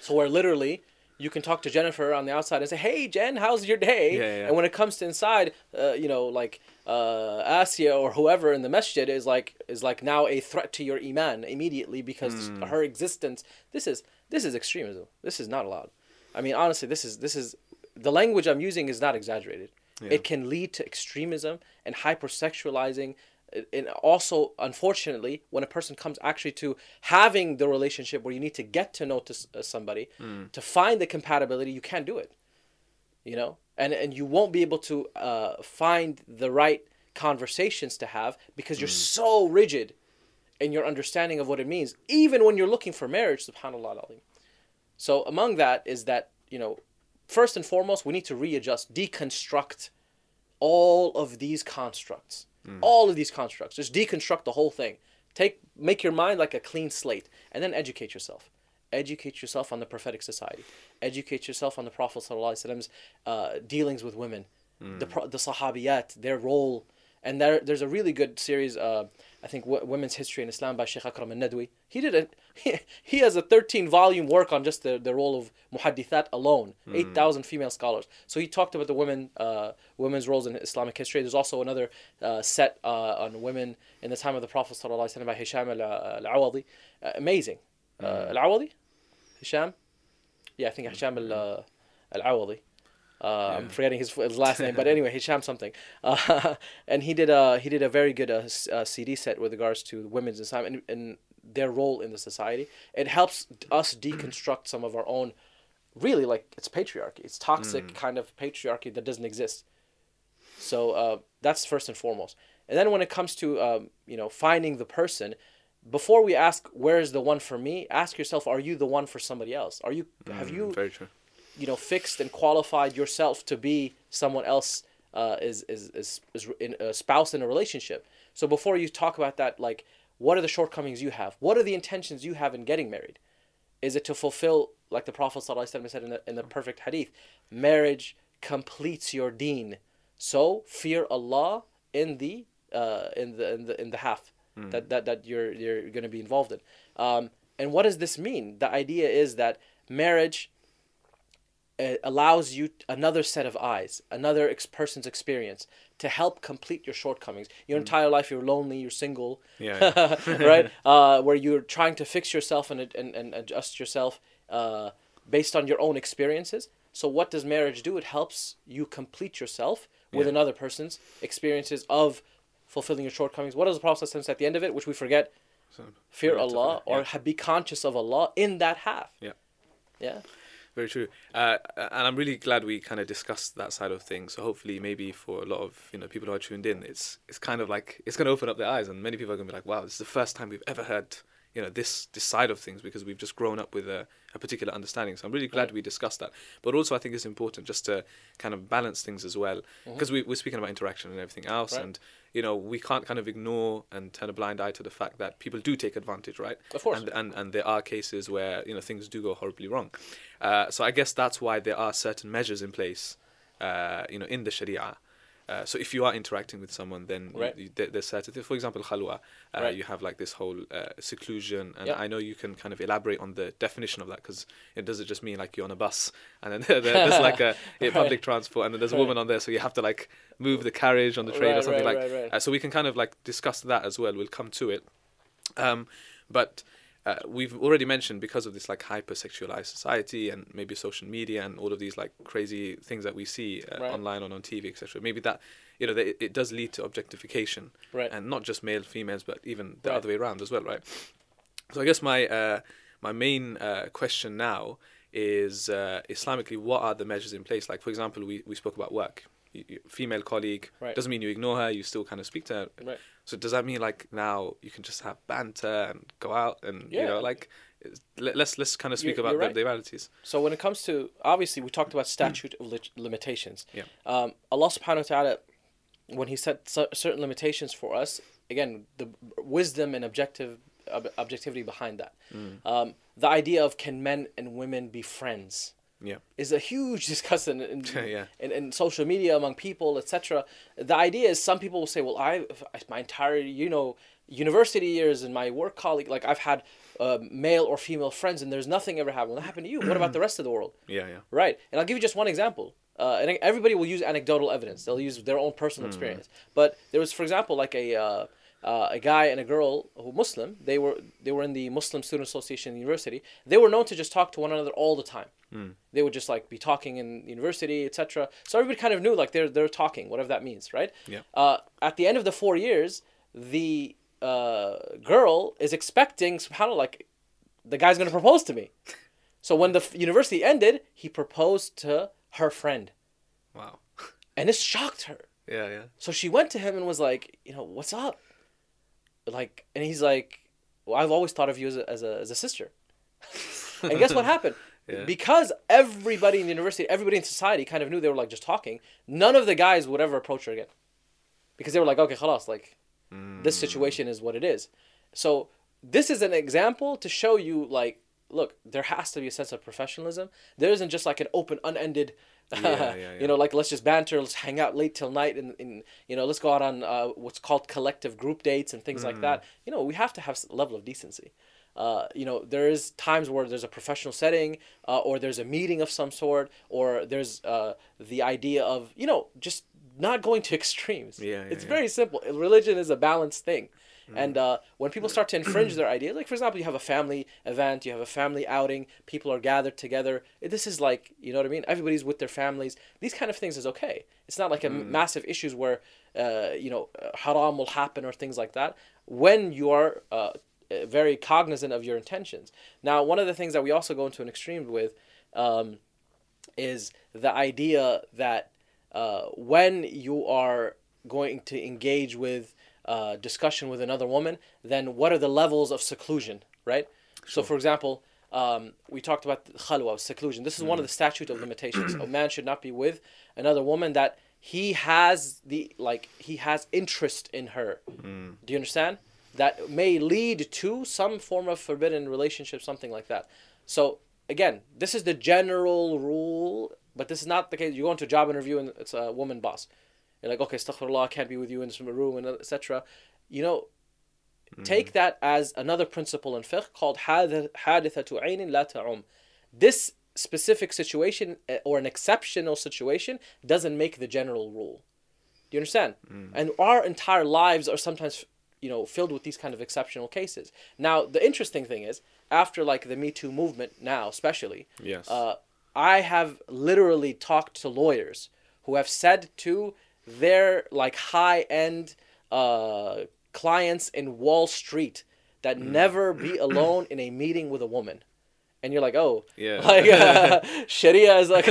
So where literally you can talk to Jennifer on the outside and say, "Hey Jen, how's your day?" Yeah, yeah. And when it comes to inside, uh, you know, like uh, Asia or whoever in the masjid is like is like now a threat to your iman immediately because Hmm. her existence. This is this is extremism. This is not allowed. I mean, honestly, this is this is the language I'm using is not exaggerated. It can lead to extremism and hypersexualizing. And also, unfortunately, when a person comes actually to having the relationship where you need to get to know to uh, somebody, to find the compatibility, you can't do it. You know, and and you won't be able to uh, find the right conversations to have because you're so rigid in your understanding of what it means, even when you're looking for marriage. Subhanallah. So among that is that you know, first and foremost, we need to readjust, deconstruct all of these constructs, all of these constructs. Just deconstruct the whole thing. Take make your mind like a clean slate, and then educate yourself. Educate yourself on the prophetic society. Educate yourself on the Prophet Prophet's uh, dealings with women, the pro- the Sahabiyat, their role. And there, there's a really good series, uh, I think, Women's History in Islam by Sheikh Akram al-Nadwi. He did a, he, he has a 13 volume work on just the, the role of muhaddithat alone, 8,000 female scholars. So he talked about the women, uh, women's roles in Islamic history. There's also another uh, set uh, on women in the time of the Prophet ﷺ by Hisham al- al-Awadi. Uh, amazing. Uh, al-Awadi? Hisham? Yeah, I think Hisham al- uh. Uh, I'm forgetting his, his last name, but anyway, Hisham something. Uh, and he did a he did a very good uh, uh, CD set with regards to women's Islam and, and their role in the society. It helps us deconstruct some of our own, really like it's patriarchy. It's toxic kind of patriarchy that doesn't exist. So uh, that's first and foremost. And then when it comes to um, you know finding the person, before we ask where is the one for me, ask yourself: Are you the one for somebody else? Are you have you Very true. You know fixed and qualified yourself to be someone else uh, is is is, is in a spouse in a relationship so before you talk about that like what are the shortcomings you have what are the intentions you have in getting married is it to fulfill like the Prophet ﷺ said in the, in the perfect hadith, marriage completes your deen. So fear Allah in the uh, in the in the in the half that, that that you're you're going to be involved in. Um, and what does this mean? The idea is that marriage uh, allows you another set of eyes, another ex- person's experience to help complete your shortcomings. Your entire life, you're lonely, you're single, Yeah, right? Uh, where you're trying to fix yourself and, and, and adjust yourself uh, based on your own experiences. So, what does marriage do? It helps you complete yourself with Yeah. another person's experiences of fulfilling your shortcomings. What does the Prophet say at the end of it, which we forget? So, Fear Allah or yeah. ha- be conscious of Allah in that half. Yeah. Yeah. Very true, uh, and I'm really glad we kind of discussed that side of things. So hopefully, maybe for a lot of you know people who are tuned in, it's it's kind of like it's going to open up their eyes, and many people are going to be like, "Wow, this is the first time we've ever heard you know this this side of things because we've just grown up with a, a particular understanding." So I'm really glad we discussed that. But also, I think it's important just to kind of balance things as well because we, we're speaking about interaction and everything else, Mm-hmm. Right. and you know we can't kind of ignore and turn a blind eye to the fact that people do take advantage, right? Of course. And and and there are cases where you know things do go horribly wrong. Uh, so I guess that's why there are certain measures in place, uh, you know, in the Sharia. Uh, so if you are interacting with someone, then you- Right. you, there, there's certain. things. For example, khalwa, uh, Right. you have like this whole uh, seclusion, and. I know you can kind of elaborate on the definition of that because it doesn't just mean like you're on a bus and then there, there's like a, Right. public transport and then there's a woman on there, so you have to like move the carriage on the train or something like. right, right. Uh, so we can kind of like discuss that as well. We'll come to it. Um, but uh, we've already mentioned because of this like hypersexualized society and maybe social media and all of these like crazy things that we see uh, Right. online and on TV, etc. Maybe that you know that it, it does lead to objectification, Right. and not just male females, but even the Right. other way around as well, right? So I guess my uh, my main uh, question now is uh, Islamically, what are the measures in place? Like for example, we, we spoke about work. Female colleague Right. doesn't mean you ignore her. You still kind of speak to her. Right. So does that mean like now you can just have banter and go out and you know like let, let's let's kind of speak You're- about the, right. the realities. So when it comes to obviously we talked about statute of lit- limitations. Yeah. Um, Allah Subhanahu wa Taala, when He set cer- certain limitations for us, again the wisdom and objective ob- objectivity behind that. Mm. Um, the idea of can men and women be friends Yeah. is a huge discussion in, Yeah. in, in social media among people, etc. The idea is some people will say, well, I my entire you know university years and my work colleague, like I've had uh, male or female friends, and there's nothing ever happened. What happened to you? What about the rest of the world? Yeah, yeah. Right. And I'll give you just one example. Uh, and everybody will use anecdotal evidence. They'll use their own personal experience. But there was, for example, like a uh, uh, a guy and a girl who Muslim. They were they were in the Muslim Student Association in university. They were known to just talk to one another all the time. They would just like be talking in university, etc. So everybody kind of knew like they're they're talking, whatever that means, right? Yeah. Uh, at the end of the four years, the uh, girl is expecting subhanallah like the guy's gonna propose to me. So when the f- university ended, he proposed to her friend, Wow. and this shocked her. Yeah, yeah. So she went to him and was like, you know, what's up? Like, and he's like, well, I've always thought of you as a as a, as a sister. and guess what happened? Yeah. Because everybody in the university, everybody in society kind of knew they were like just talking. None of the guys would ever approach her again, because they were like, okay, khalas, like this mm. situation is what it is. So this is an example to show you like, look, there has to be a sense of professionalism. There isn't just like an open, unended. Yeah, yeah, you know, like let's just banter, let's hang out late till night, and, and you know, let's go out on uh, what's called collective group dates and things like that. You know, we have to have a level of decency. Uh, you know, there is times where there's a professional setting, uh, or there's a meeting of some sort, or there's uh, the idea of you know just not going to extremes. Yeah, it's very simple. Religion is a balanced thing. And uh, when people start to infringe their ideas, like for example, you have a family event, you have a family outing, people are gathered together. This is like, you know what I mean? Everybody's with their families. These kind of things is okay. It's not like a massive issues where, uh, you know, uh, haram will happen or things like that. When you are uh, uh, very cognizant of your intentions. Now, one of the things that we also go into an extreme with um, is the idea that uh, when you are going to engage with uh, discussion with another woman, then what are the levels of seclusion, right? So, for example, um, we talked about khalwa, seclusion. This is one of the statute of limitations. a man should not be with another woman that he has the like he has interest in her. Do you understand? That may lead to some form of forbidden relationship, something like that. So again, this is the general rule, but this is not the case. You go into a job interview and it's a woman boss. You're like, okay, astaghfirullah, I can't be with you in this room, and etc. You know, take that as another principle in fiqh called hadithatu aynin la ta'um. This specific situation eh, or an exceptional situation doesn't make the general rule. Do you understand? And our entire lives are sometimes, you know, filled with these kind of exceptional cases. Now, the interesting thing is, after like the Me Too movement now, especially, Yes. uh, I have literally talked to lawyers who have said to their like high end uh, clients in Wall Street that never be alone in a meeting with a woman. And you're like, oh, Yeah. like uh, Sharia is like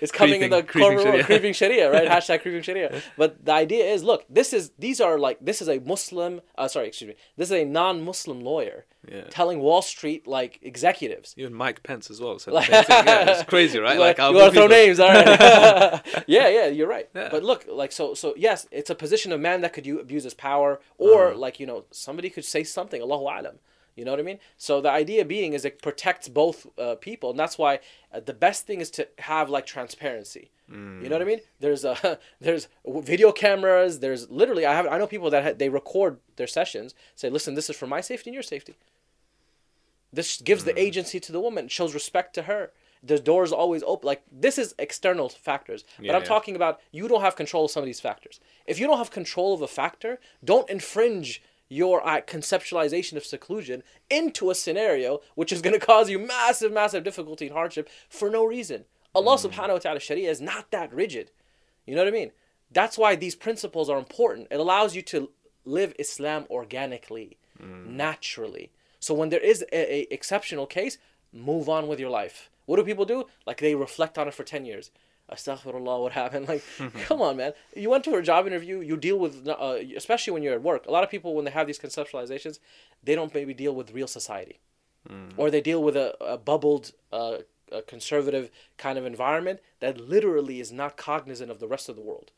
is coming in the creeping Sharia. creeping Sharia, right? Hashtag creeping Sharia. But the idea is, look, this is these are like this is a Muslim, uh, sorry, excuse me, this is a non-Muslim lawyer Yeah. telling Wall Street like executives, Even Mike Pence as well said. Yeah, it's crazy, right? Like, you want to throw names, all right? yeah, yeah, you're right. Yeah. But look, like so, so yes, it's a position of man that could abuse his power, or Uh-huh. like you know, somebody could say something. Allahu alam. You know what I mean? So the idea being is it protects both uh, people, and that's why uh, the best thing is to have like transparency. You know what I mean? There's uh, there's video cameras. There's literally I have I know people that ha- they record their sessions. Say, listen, this is for my safety and your safety. This gives the agency to the woman, shows respect to her. The door is always open. Like this is external factors, but Yeah, I'm yeah. talking about you don't have control of some of these factors. If you don't have control of a factor, don't infringe your uh, conceptualization of seclusion into a scenario which is going to cause you massive, massive difficulty and hardship for no reason. Allah Subhanahu wa Taala Sharia is not that rigid. You know what I mean? That's why these principles are important. It allows you to live Islam organically, naturally. So when there is a, a exceptional case, move on with your life. What do people do? Like they reflect on it for 10 years. Astaghfirullah, what happened? Like, come on, man. You went to a job interview, you deal with, uh, especially when you're at work. A lot of people, when they have these conceptualizations, they don't maybe deal with real society. Or they deal with a, a bubbled, uh, a conservative kind of environment that literally is not cognizant of the rest of the world.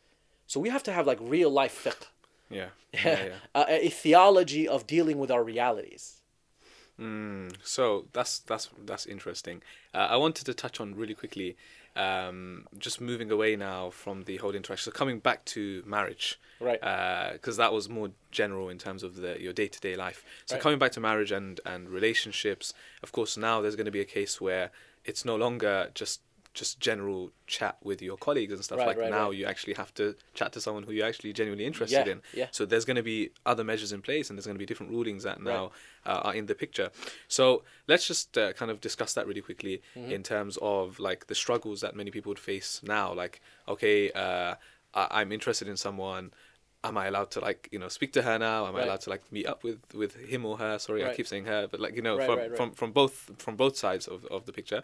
So we have to have like real life fiqh, Yeah. yeah, yeah. a, a theology of dealing with our realities. Mm, so that's that's that's interesting. Uh, I wanted to touch on really quickly, um, just moving away now from the whole interaction. So coming back to marriage, Right. Because that was more general in terms of the your day to day life. So Right. coming back to marriage and and relationships, of course, now there's going to be a case where it's no longer just just general chat with your colleagues and stuff Right, like right, now right. you actually have to chat to someone who you're actually genuinely interested Yeah, in. yeah. so there's going to be other measures in place and there's going to be different rulings that now uh, are in the picture. So let's just uh, kind of discuss that really quickly Mm-hmm. in terms of like the struggles that many people would face now. Like okay uh, I- i'm interested in someone. Am i allowed to like you know speak to her now? Am i allowed to like meet up with with him or her? Sorry i keep saying her but like you know Right, from, right, right. from from both from both sides of, of the picture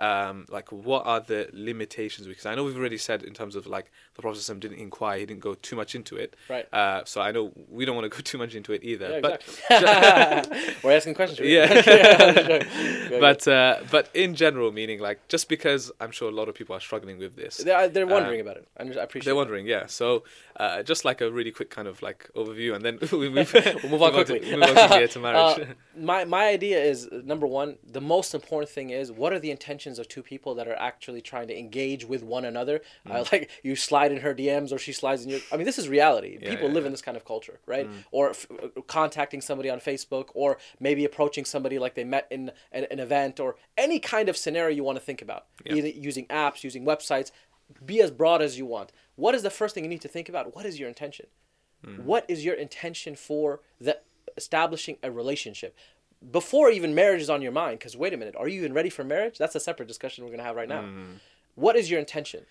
um, like what are the limitations because i know we've already said in terms of like the prophet didn't inquire he didn't go too much into it Right. uh, so i know we don't want to go too much into it either Yeah, but exactly. We're asking questions. right? Yeah. Go, but uh, but in general meaning like just because i'm sure a lot of people are struggling with this they're, they're wondering about it. I appreciate. they're that. wondering yeah so uh, just like a really quick kind of like overview and then we move, We'll move on to- quickly. move on quickly to marriage Uh, my my idea is uh, number one. The most important thing is what are the intentions of two people that are actually trying to engage with one another. Mm. Uh, like you slide in her DMs or she slides in your. I mean, this is reality. Yeah, people yeah, live yeah. in this kind of culture, right? Or f- uh, contacting somebody on Facebook, or maybe approaching somebody like they met in an, an event, or any kind of scenario you want to think about. Either using apps, using websites. Be as broad as you want. What is the first thing you need to think about? What is your intention? What is your intention for the establishing a relationship before even marriage is on your mind? Because wait a minute, are you even ready for marriage? That's a separate discussion we're gonna have right now. What is your intention?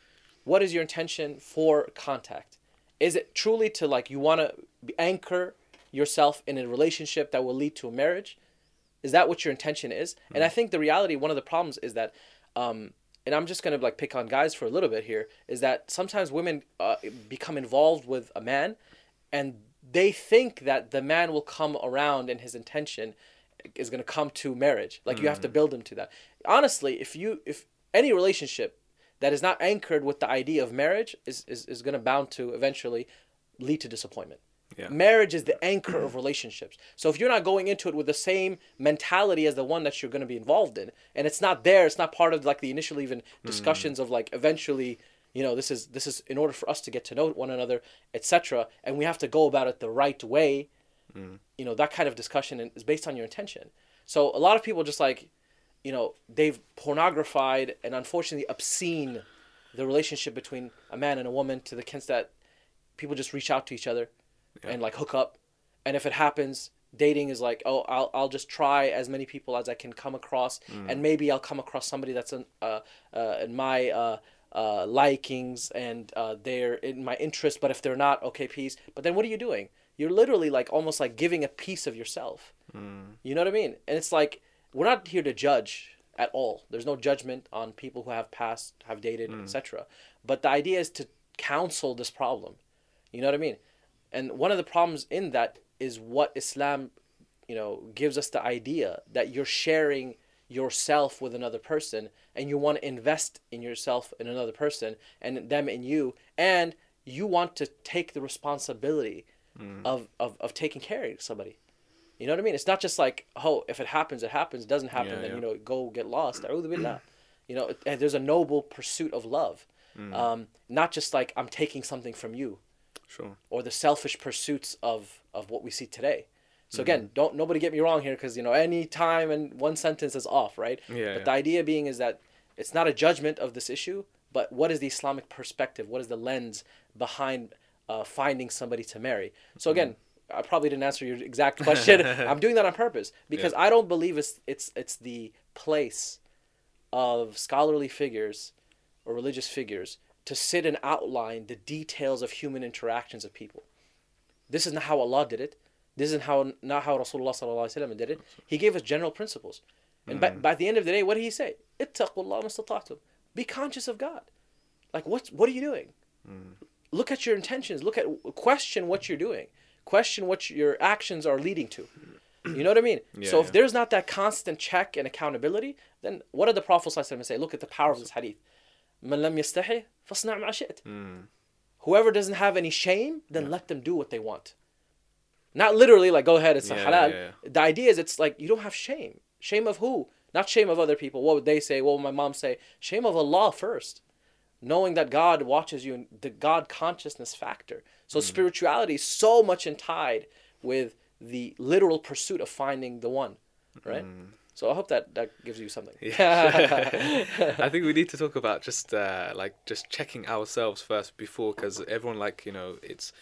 What is your intention for contact? Is it truly to like you want to anchor yourself in a relationship that will lead to a marriage? Is that what your intention is? And I think the reality, one of the problems is that, um, and I'm just gonna like pick on guys for a little bit here, is that sometimes women uh, become involved with a man, and they think that the man will come around and his intention is gonna come to marriage. Like you have to mm. build him to that. Honestly, if you if any relationship that is not anchored with the idea of marriage is is, is gonna bound to eventually lead to disappointment. Yeah. Marriage is the anchor of relationships. So if you're not going into it with the same mentality as the one that you're going to be involved in, and it's not there, it's not part of like the initial even mm. discussions of like eventually, you know, this is this is in order for us to get to know one another, etc. And we have to go about it the right way. You know, that kind of discussion is based on your intention. So a lot of people just like, you know, they've pornographied and unfortunately obscene the relationship between a man and a woman to the extent that people just reach out to each other and like hook up. And if it happens dating is like oh i'll, I'll just try as many people as i can come across and maybe i'll come across somebody that's in, uh, uh, in my uh, uh, likings and uh, they're in my interest but if they're not okay peace. But then what are you doing you're literally like almost like giving a piece of yourself. Hmm. You know what i mean? And it's like we're not here to judge at all. There's no judgment on people who have passed have dated hmm. etc but the idea is to counsel this problem. You know what i mean? And one of the problems in that is what islam you know gives us the idea that you're sharing yourself with another person and you want to invest in yourself in another person and them in you and you want to take the responsibility Mm. of, of, of taking care of somebody you know what i mean it's not just like oh if it happens it happens it doesn't happen Yeah, then yeah. you know go get lost you know it- there's a noble pursuit of love mm. um, not just like i'm taking something from you Sure. or the selfish pursuits of of what we see today. So again, mm. don't nobody get me wrong here because you know any time and one sentence is off, right? Yeah, But yeah. the idea being is that it's not a judgment of this issue, but what is the Islamic perspective? What is the lens behind uh, finding somebody to marry? So again. Mm-hmm. I probably didn't answer your exact question. I'm doing that on purpose because I don't believe it's it's it's the place of scholarly figures or religious figures to sit and outline the details of human interactions of people. This is not how Allah did it. This isn't how not how Rasulullah sallallahu alaihi wasallam did it. He gave us general principles, and by, by the end of the day, what did he say? Ittaqullah. Be conscious of God. Like what? What are you doing? Look at your intentions. Look at question what you're doing. Question what your actions are leading to. You know what I mean? so Yeah, if yeah. there's not that constant check and accountability, then what did the Prophet sallallahu alaihi wasallam say? Look at the power of this hadith. من لم يستحي فاصنع ما شئت. Whoever doesn't have any shame, then let them do what they want. Not literally like go ahead, it's a Yeah, halal. yeah, The idea is it's like you don't have shame. Shame of who? Not shame of other people. What would they say? What would my mom say? Shame of Allah first. Knowing that God watches you and the God consciousness factor. So spirituality is so much entied with the literal pursuit of finding the one. Right? So I hope that that gives you something. Yeah. I think we need to talk about just uh, like just checking ourselves first before, because everyone like you know it's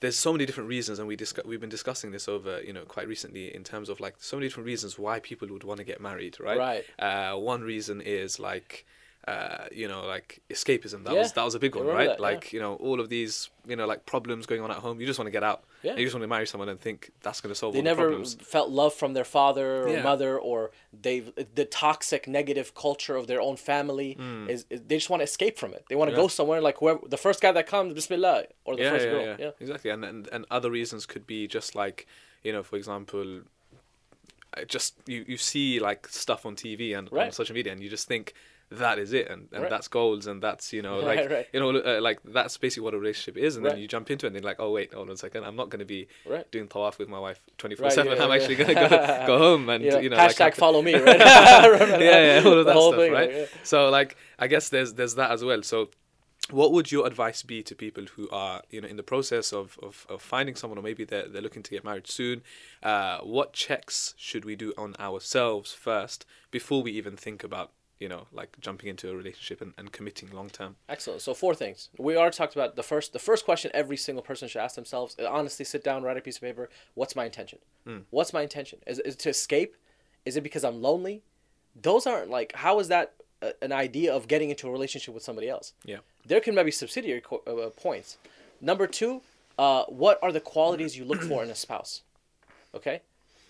there's so many different reasons, and we discuss we've been discussing this over you know quite recently in terms of like so many different reasons why people would want to get married, right? Right. Uh, one reason is like. Uh, you know, like escapism. That Yeah, was that was a big one, right? that, yeah. like you know, all of these you know like problems going on at home. You just want to get out. Yeah. You just want to marry someone and think that's going to solve they all never the problems. felt love from their father or Yeah. mother or they the toxic negative culture of their own family is, is they just want to escape from it they want to. Yeah. go somewhere like whoever the first guy that comes bismillah or the yeah, first yeah, girl yeah, yeah. exactly. And, and and other reasons could be just like, you know, for example, just you you see like stuff on TV and on social media, and you just think that is it, and, and Right. that's goals, and that's you know like Right, right. you know uh, like that's basically what a relationship is, and then you jump into it, and then like, oh wait, hold on a second, I'm not going to be Right. doing tawaf with my wife twenty four Right, seven. yeah, I'm yeah. actually going to go go home and Yeah, you know like, hashtag to- follow me right yeah, yeah, all of that stuff, thing, right? So like, I guess there's there's that as well. So, what would your advice be to people who are you know in the process of of, of finding someone, or maybe they're they're looking to get married soon? Uh, what checks should we do on ourselves first before we even think about you know like jumping into a relationship and, and committing long term? excellent so four things we already talked about the first the first question every single person should ask themselves uh, honestly sit down write a piece of paper what's my intention Hmm. what's my intention is, is it to escape is it because i'm lonely those aren't like how is that a, an idea of getting into a relationship with somebody else Yeah. there can maybe subsidiary co- uh, points. Number two, uh, what are the qualities you look for in a spouse? Okay,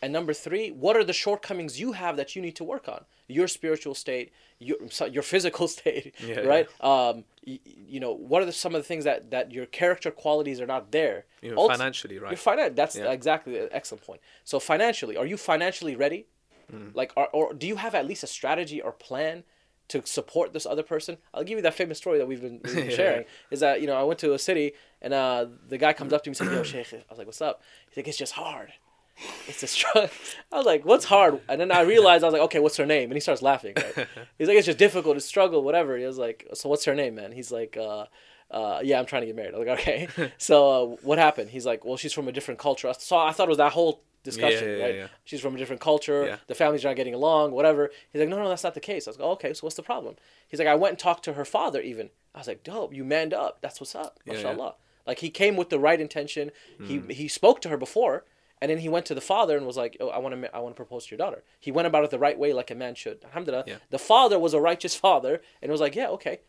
and number three, what are the shortcomings you have that you need to work on? Your spiritual state, your your physical state, Yeah, right? Um, y- you know, what are the, some of the things that that your character qualities are not there? Even Ulti- financially, right? Your finan- that's Yeah. exactly an excellent point. So financially, are you financially ready? Hmm. Like, are, or do you have at least a strategy or plan to support this other person. I'll give you that famous story that we've been, we've been Yeah. sharing. Is that you know I went to a city and uh, the guy comes up to me and says, "Yo, Sheikh," I was like, "What's up?" He's like, "It's just hard." It's a struggle. I was like, "What's hard?" And then I realized I was like, "Okay, what's her name?" And he starts laughing. Right? He's like, "It's just difficult. It's struggle, whatever." He was like, "So what's her name, man?" He's like, uh, uh, "Yeah, I'm trying to get married." I was like, "Okay." so uh, what happened? He's like, "Well, she's from a different culture." So I thought it was that whole discussion, Yeah, yeah, right? yeah. She's from a different culture. The family's not getting along, whatever. He's like, no, no, that's not the case. I was like, oh, okay, so what's the problem? He's like, I went and talked to her father even. I was like, dope, you manned up. That's what's up. Yeah. Like he came with the right intention. Mm. He he spoke to her before, and then he went to the father and was like, oh, I want to I want to propose to your daughter. He went about it the right way, like a man should. Alhamdulillah. Yeah. The father was a righteous father and was like, yeah, okay.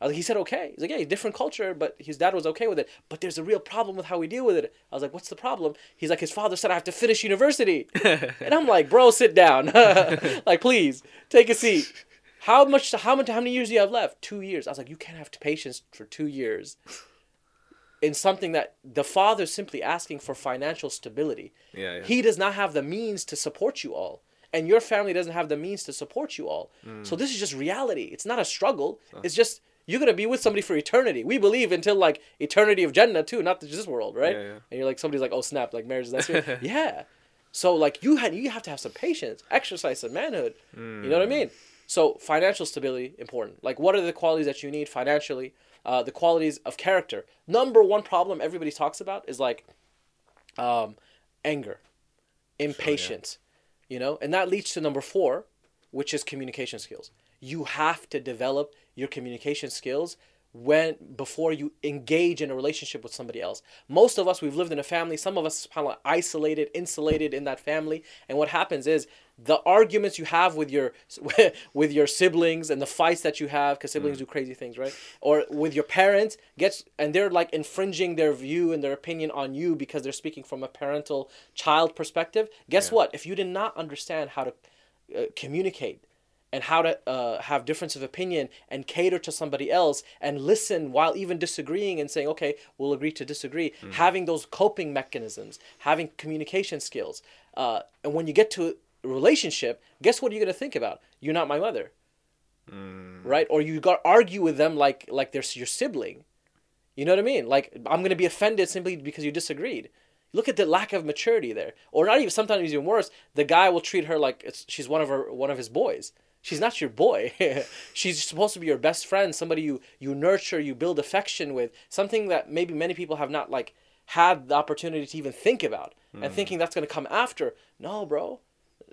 I was like, he said okay. He's like, yeah, different culture, but his dad was okay with it. But there's a real problem with how we deal with it. I was like, what's the problem? He's like, his father said I have to finish university, and I'm like, bro, sit down, like please take a seat. How much? How much? How many years do you have left? Two years. I was like, you can't have patience for two years in something that the father's simply asking for financial stability. Yeah, yeah. He does not have the means to support you all. And your family doesn't have the means to support you all. Mm. So this is just reality. It's not a struggle. It's just you're gonna be with somebody for eternity. We believe until like eternity of Jannah too, not just this world, right? Yeah, yeah. And you're like somebody's like, oh snap, like marriage is that serious? yeah. So like you had you have to have some patience, exercise some manhood. You know what I Mm. mean? So financial stability important. Like what are the qualities that you need financially? Uh, the qualities of character. Number one problem everybody talks about is like um, anger, impatience, you know, and that leads to number four, which is communication skills. You have to develop your communication skills when before you engage in a relationship with somebody else. Most of us we've lived in a family, some of us subhanAllah, isolated, insulated in that family, and what happens is the arguments you have with your with your siblings and the fights that you have because siblings do crazy things, right? Or with your parents gets and they're like infringing their view and their opinion on you because they're speaking from a parental child perspective. Guess Yeah. what? If you did not understand how to uh, communicate and how to uh, have difference of opinion and cater to somebody else and listen while even disagreeing and saying okay we'll agree to disagree having those coping mechanisms having communication skills uh, and when you get to relationship guess what you're to think about? You're not my mother. Mm. Right? Or you got argue with them like like they're your sibling. You know what i mean? Like i'm to be offended simply because you disagreed. Look at the lack of maturity there. Or not even sometimes even worse the guy will treat her like it's, she's one of her one of his boys. She's not your boy. She's supposed to be your best friend somebody you you nurture you build affection with something that maybe many people have not like had the opportunity to even think about and mm. thinking that's going to come after. No bro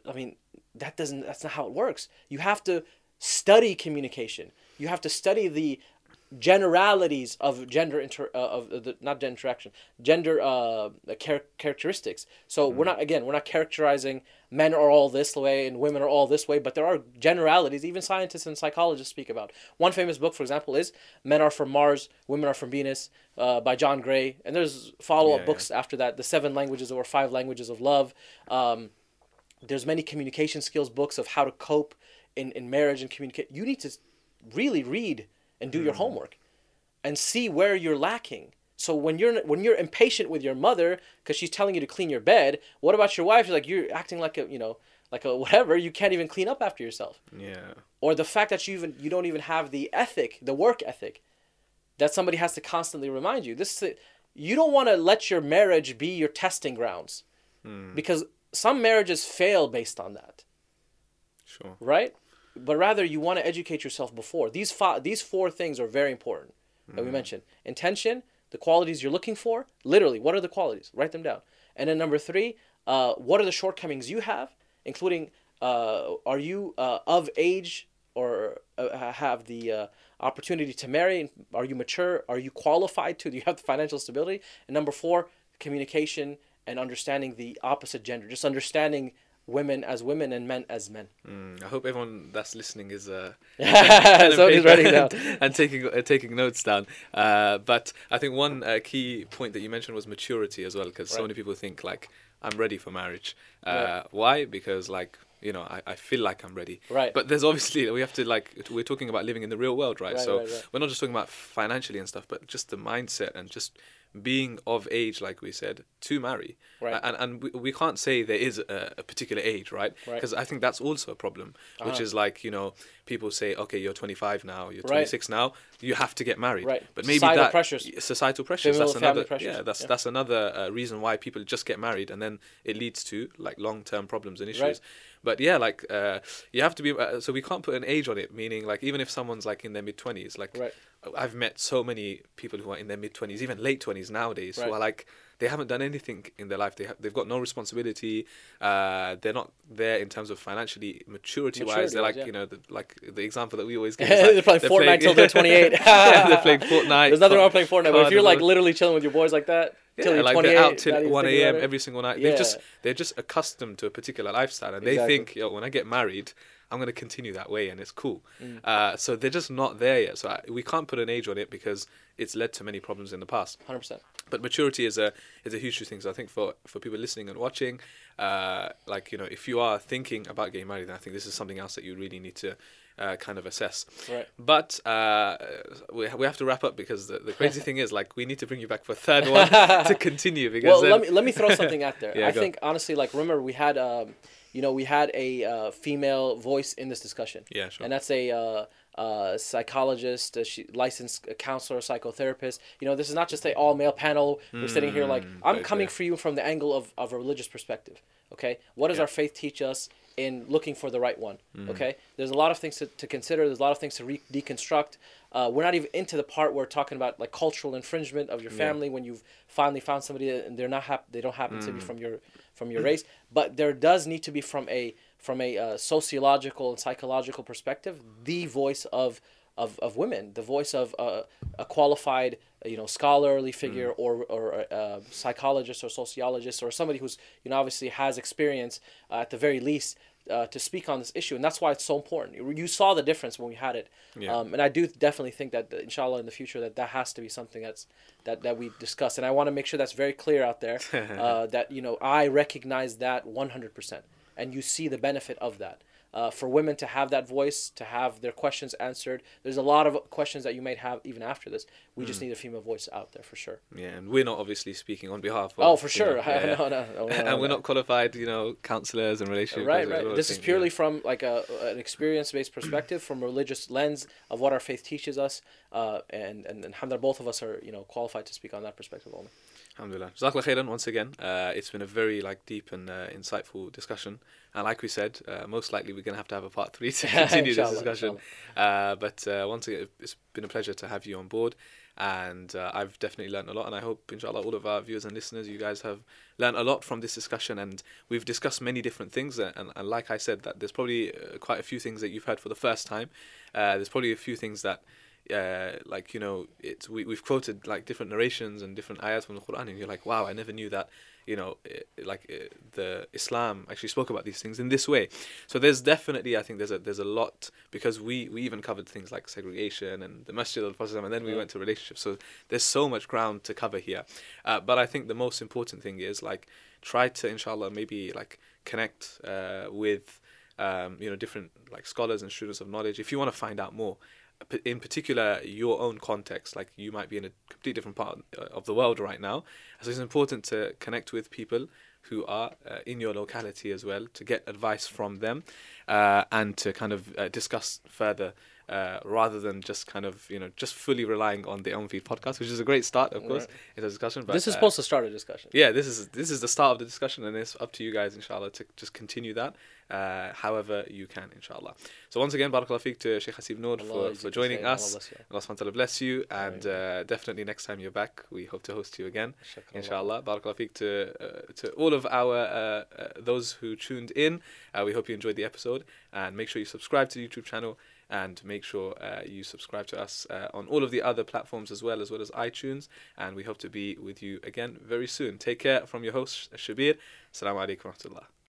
i mean that doesn't that's not how it works. You have to study communication. You have to study the generalities of gender inter uh, of the not gender interaction gender uh char- characteristics. So we're not again we're not characterizing men are all this way and women are all this way but there are generalities even scientists and psychologists speak about. One famous book for example is men are from mars women are from venus uh, by john gray. And there's follow-up Yeah, books after that the seven languages or five languages of love. Um, there's many communication skills books of how to cope in, in marriage and communicate. You need to really read and do your mm-hmm. homework and see where you're lacking. So when you're when you're impatient with your mother because she's telling you to clean your bed what about your wife? You're like you're acting like a you know like a whatever. You can't even clean up after yourself. Yeah. or the fact that you even you don't even have the ethic the work ethic that somebody has to constantly remind you. This is you don't want to let your marriage be your testing grounds hmm. because some marriages fail based on that. Sure. right? But rather you want to educate yourself before. These five these four things are very important that we mentioned. Intention the qualities you're looking for literally what are the qualities? Write them down. And then number three uh, what are the shortcomings you have including uh, are you uh, of age or uh, have the uh, opportunity to marry? Are you mature? Are you qualified to? Do you have the financial stability? And number four communication and understanding the opposite gender just understanding women as women and men as men Mm, I hope everyone that's listening is uh, Somebody's paper writing down. and, and taking uh, taking notes down. Uh, but I think one uh, key point that you mentioned was maturity as well, because so many people think like I'm ready for marriage. Uh, Right. Why? Because like you know I, I feel like I'm ready. Right. But there's obviously we have to like we're talking about living in the real world, right? Right, so right, right. we're not just talking about financially and stuff, but just the mindset and just being of age, like we said, to marry. Right. And and we, we can't say there is a, a particular age, right? Right. Because I think that's also a problem, which Uh-huh. is like you know people say, okay, you're 25 now, you're Right. 26 now, you have to get married. Right. But maybe Societal that pressures. societal pressures. That's another. pressures. Yeah, that's Yeah. that's another uh, reason why people just get married, and then it leads to like long term problems and issues. But yeah, like uh, you have to be. Uh, so we can't put an age on it. Meaning, like even if someone's like in their mid 20s, like Right. I've met so many people who are in their mid 20s, even late 20s nowadays, Right. who are like they haven't done anything in their life. They ha- they've got no responsibility. Uh, they're not there in terms of financially maturity wise. They're like yeah. you know the, like the example that we always give. is, like, they're playing Fortnite playing- till they're 28. yeah, they're playing Fortnite. There's nothing wrong with playing Fortnite, but if you're like literally chilling with your boys like that yeah, like 28, they're out till one a.m. every single night. Yeah. They're just they're just accustomed to a particular lifestyle, and they think, yo, when I get married, I'm gonna continue that way, and it's cool. Mm. Uh, so they're just not there yet. So I, we can't put an age on it because it's led to many problems in the past. 100%. But maturity is a is a huge thing. So I think for for people listening and watching, uh, like you know, if you are thinking about getting married, then I think this is something else that you really need to. Uh, kind of assess, Right. but uh, we, we have to wrap up because the, the crazy thing is like we need to bring you back for a third one to continue because Well, then- let me let me throw something out there. Yeah, I think honestly, like remember we had, um, you know, we had a uh, female voice in this discussion. Yeah, sure. And that's a uh, uh, psychologist, a she, licensed counselor, psychotherapist. You know, this is not just a all male panel. We're sitting here like I'm coming clear. for you from the angle of, of a religious perspective. Okay, what does Yeah. our faith teach us in looking for the right one? Mm. Okay, there's a lot of things to, to consider. There's a lot of things to re- deconstruct. Uh, we're not even into the part where we're talking about like cultural infringement of your Yeah. family when you've finally found somebody and they're not hap- they don't happen to Mm. be from your from your race but there does need to be from a from a uh, sociological and psychological perspective the voice of of, of women the voice of uh, a qualified uh, you know scholarly figure Mm. or or uh, psychologist or sociologist or somebody who's you know obviously has experience uh, at the very least uh, to speak on this issue. And that's why it's so important. You saw the difference when we had it. Yeah. um, and I do definitely think that uh, inshallah in the future that that has to be something that's that that we discuss. And I want to make sure that's very clear out there uh, that you know I recognize that 100% and you see the benefit of that uh, for women to have that voice to have their questions answered there's a lot of questions that you might have even after this we Hmm. just need a female voice out there for sure Yeah, and we're not obviously speaking on behalf of. oh for sure know, yeah. no, no, no, and we're not qualified, you know, counselors and relationship. right right this is purely yeah. from like a an experience based perspective from a religious lens of what our faith teaches us uh, and and, and alhamdulillah both of us are you know qualified to speak on that perspective only Alhamdulillah. Jazakallah khairan once again. Uh, it's been a very like deep and uh, insightful discussion. And like we said, uh, most likely we're gonna have to have a part three to continue this discussion. Uh, but uh, once again, it's been a pleasure to have you on board. And uh, I've definitely learned a lot. And I hope, inshallah, all of our viewers and listeners, you guys have learned a lot from this discussion. And we've discussed many different things. And, and like I said, that there's probably quite a few things that you've heard for the first time. Uh, there's probably a few things that uh, like you know it's we, we've quoted like different narrations and different ayats from the Quran and you're like wow I never knew that you know it, like it, the Islam actually spoke about these things in this way. So there's definitely I think there's a there's a lot because we we even covered things like segregation and the Masjid al-Prophet and then we Yeah. went to relationships. So there's so much ground to cover here. Uh, but I think the most important thing is like try to inshallah maybe like connect uh, with um, you know different like scholars and students of knowledge. If you want to find out more in particular your own context like you might be in a completely different part uh, of the world right now. So it's important to connect with people who are uh, in your locality as well to get advice from them uh, and to kind of uh, discuss further uh, rather than just kind of you know just fully relying on the Feed podcast which is a great start of course Right. in the discussion but this is uh, supposed to start a discussion. yeah this is this is the start of the discussion and it's up to you guys inshallah to just continue that uh, however you can inshallah. So once again barakallah feek to Sheikh Hasib Noor for, for joining us. Allah subhanahu wa ta'ala bless you and uh, definitely next time you're back we hope to host you again Shukran. inshallah. Barakallah feek to uh, to all of our uh, uh, those who tuned in. Uh, we hope you enjoyed the episode and make sure you subscribe to the YouTube channel and make sure uh, you subscribe to us uh, on all of the other platforms as well as well as iTunes. And we hope to be with you again very soon. Take care from your host Shabir. Assalamu alaikum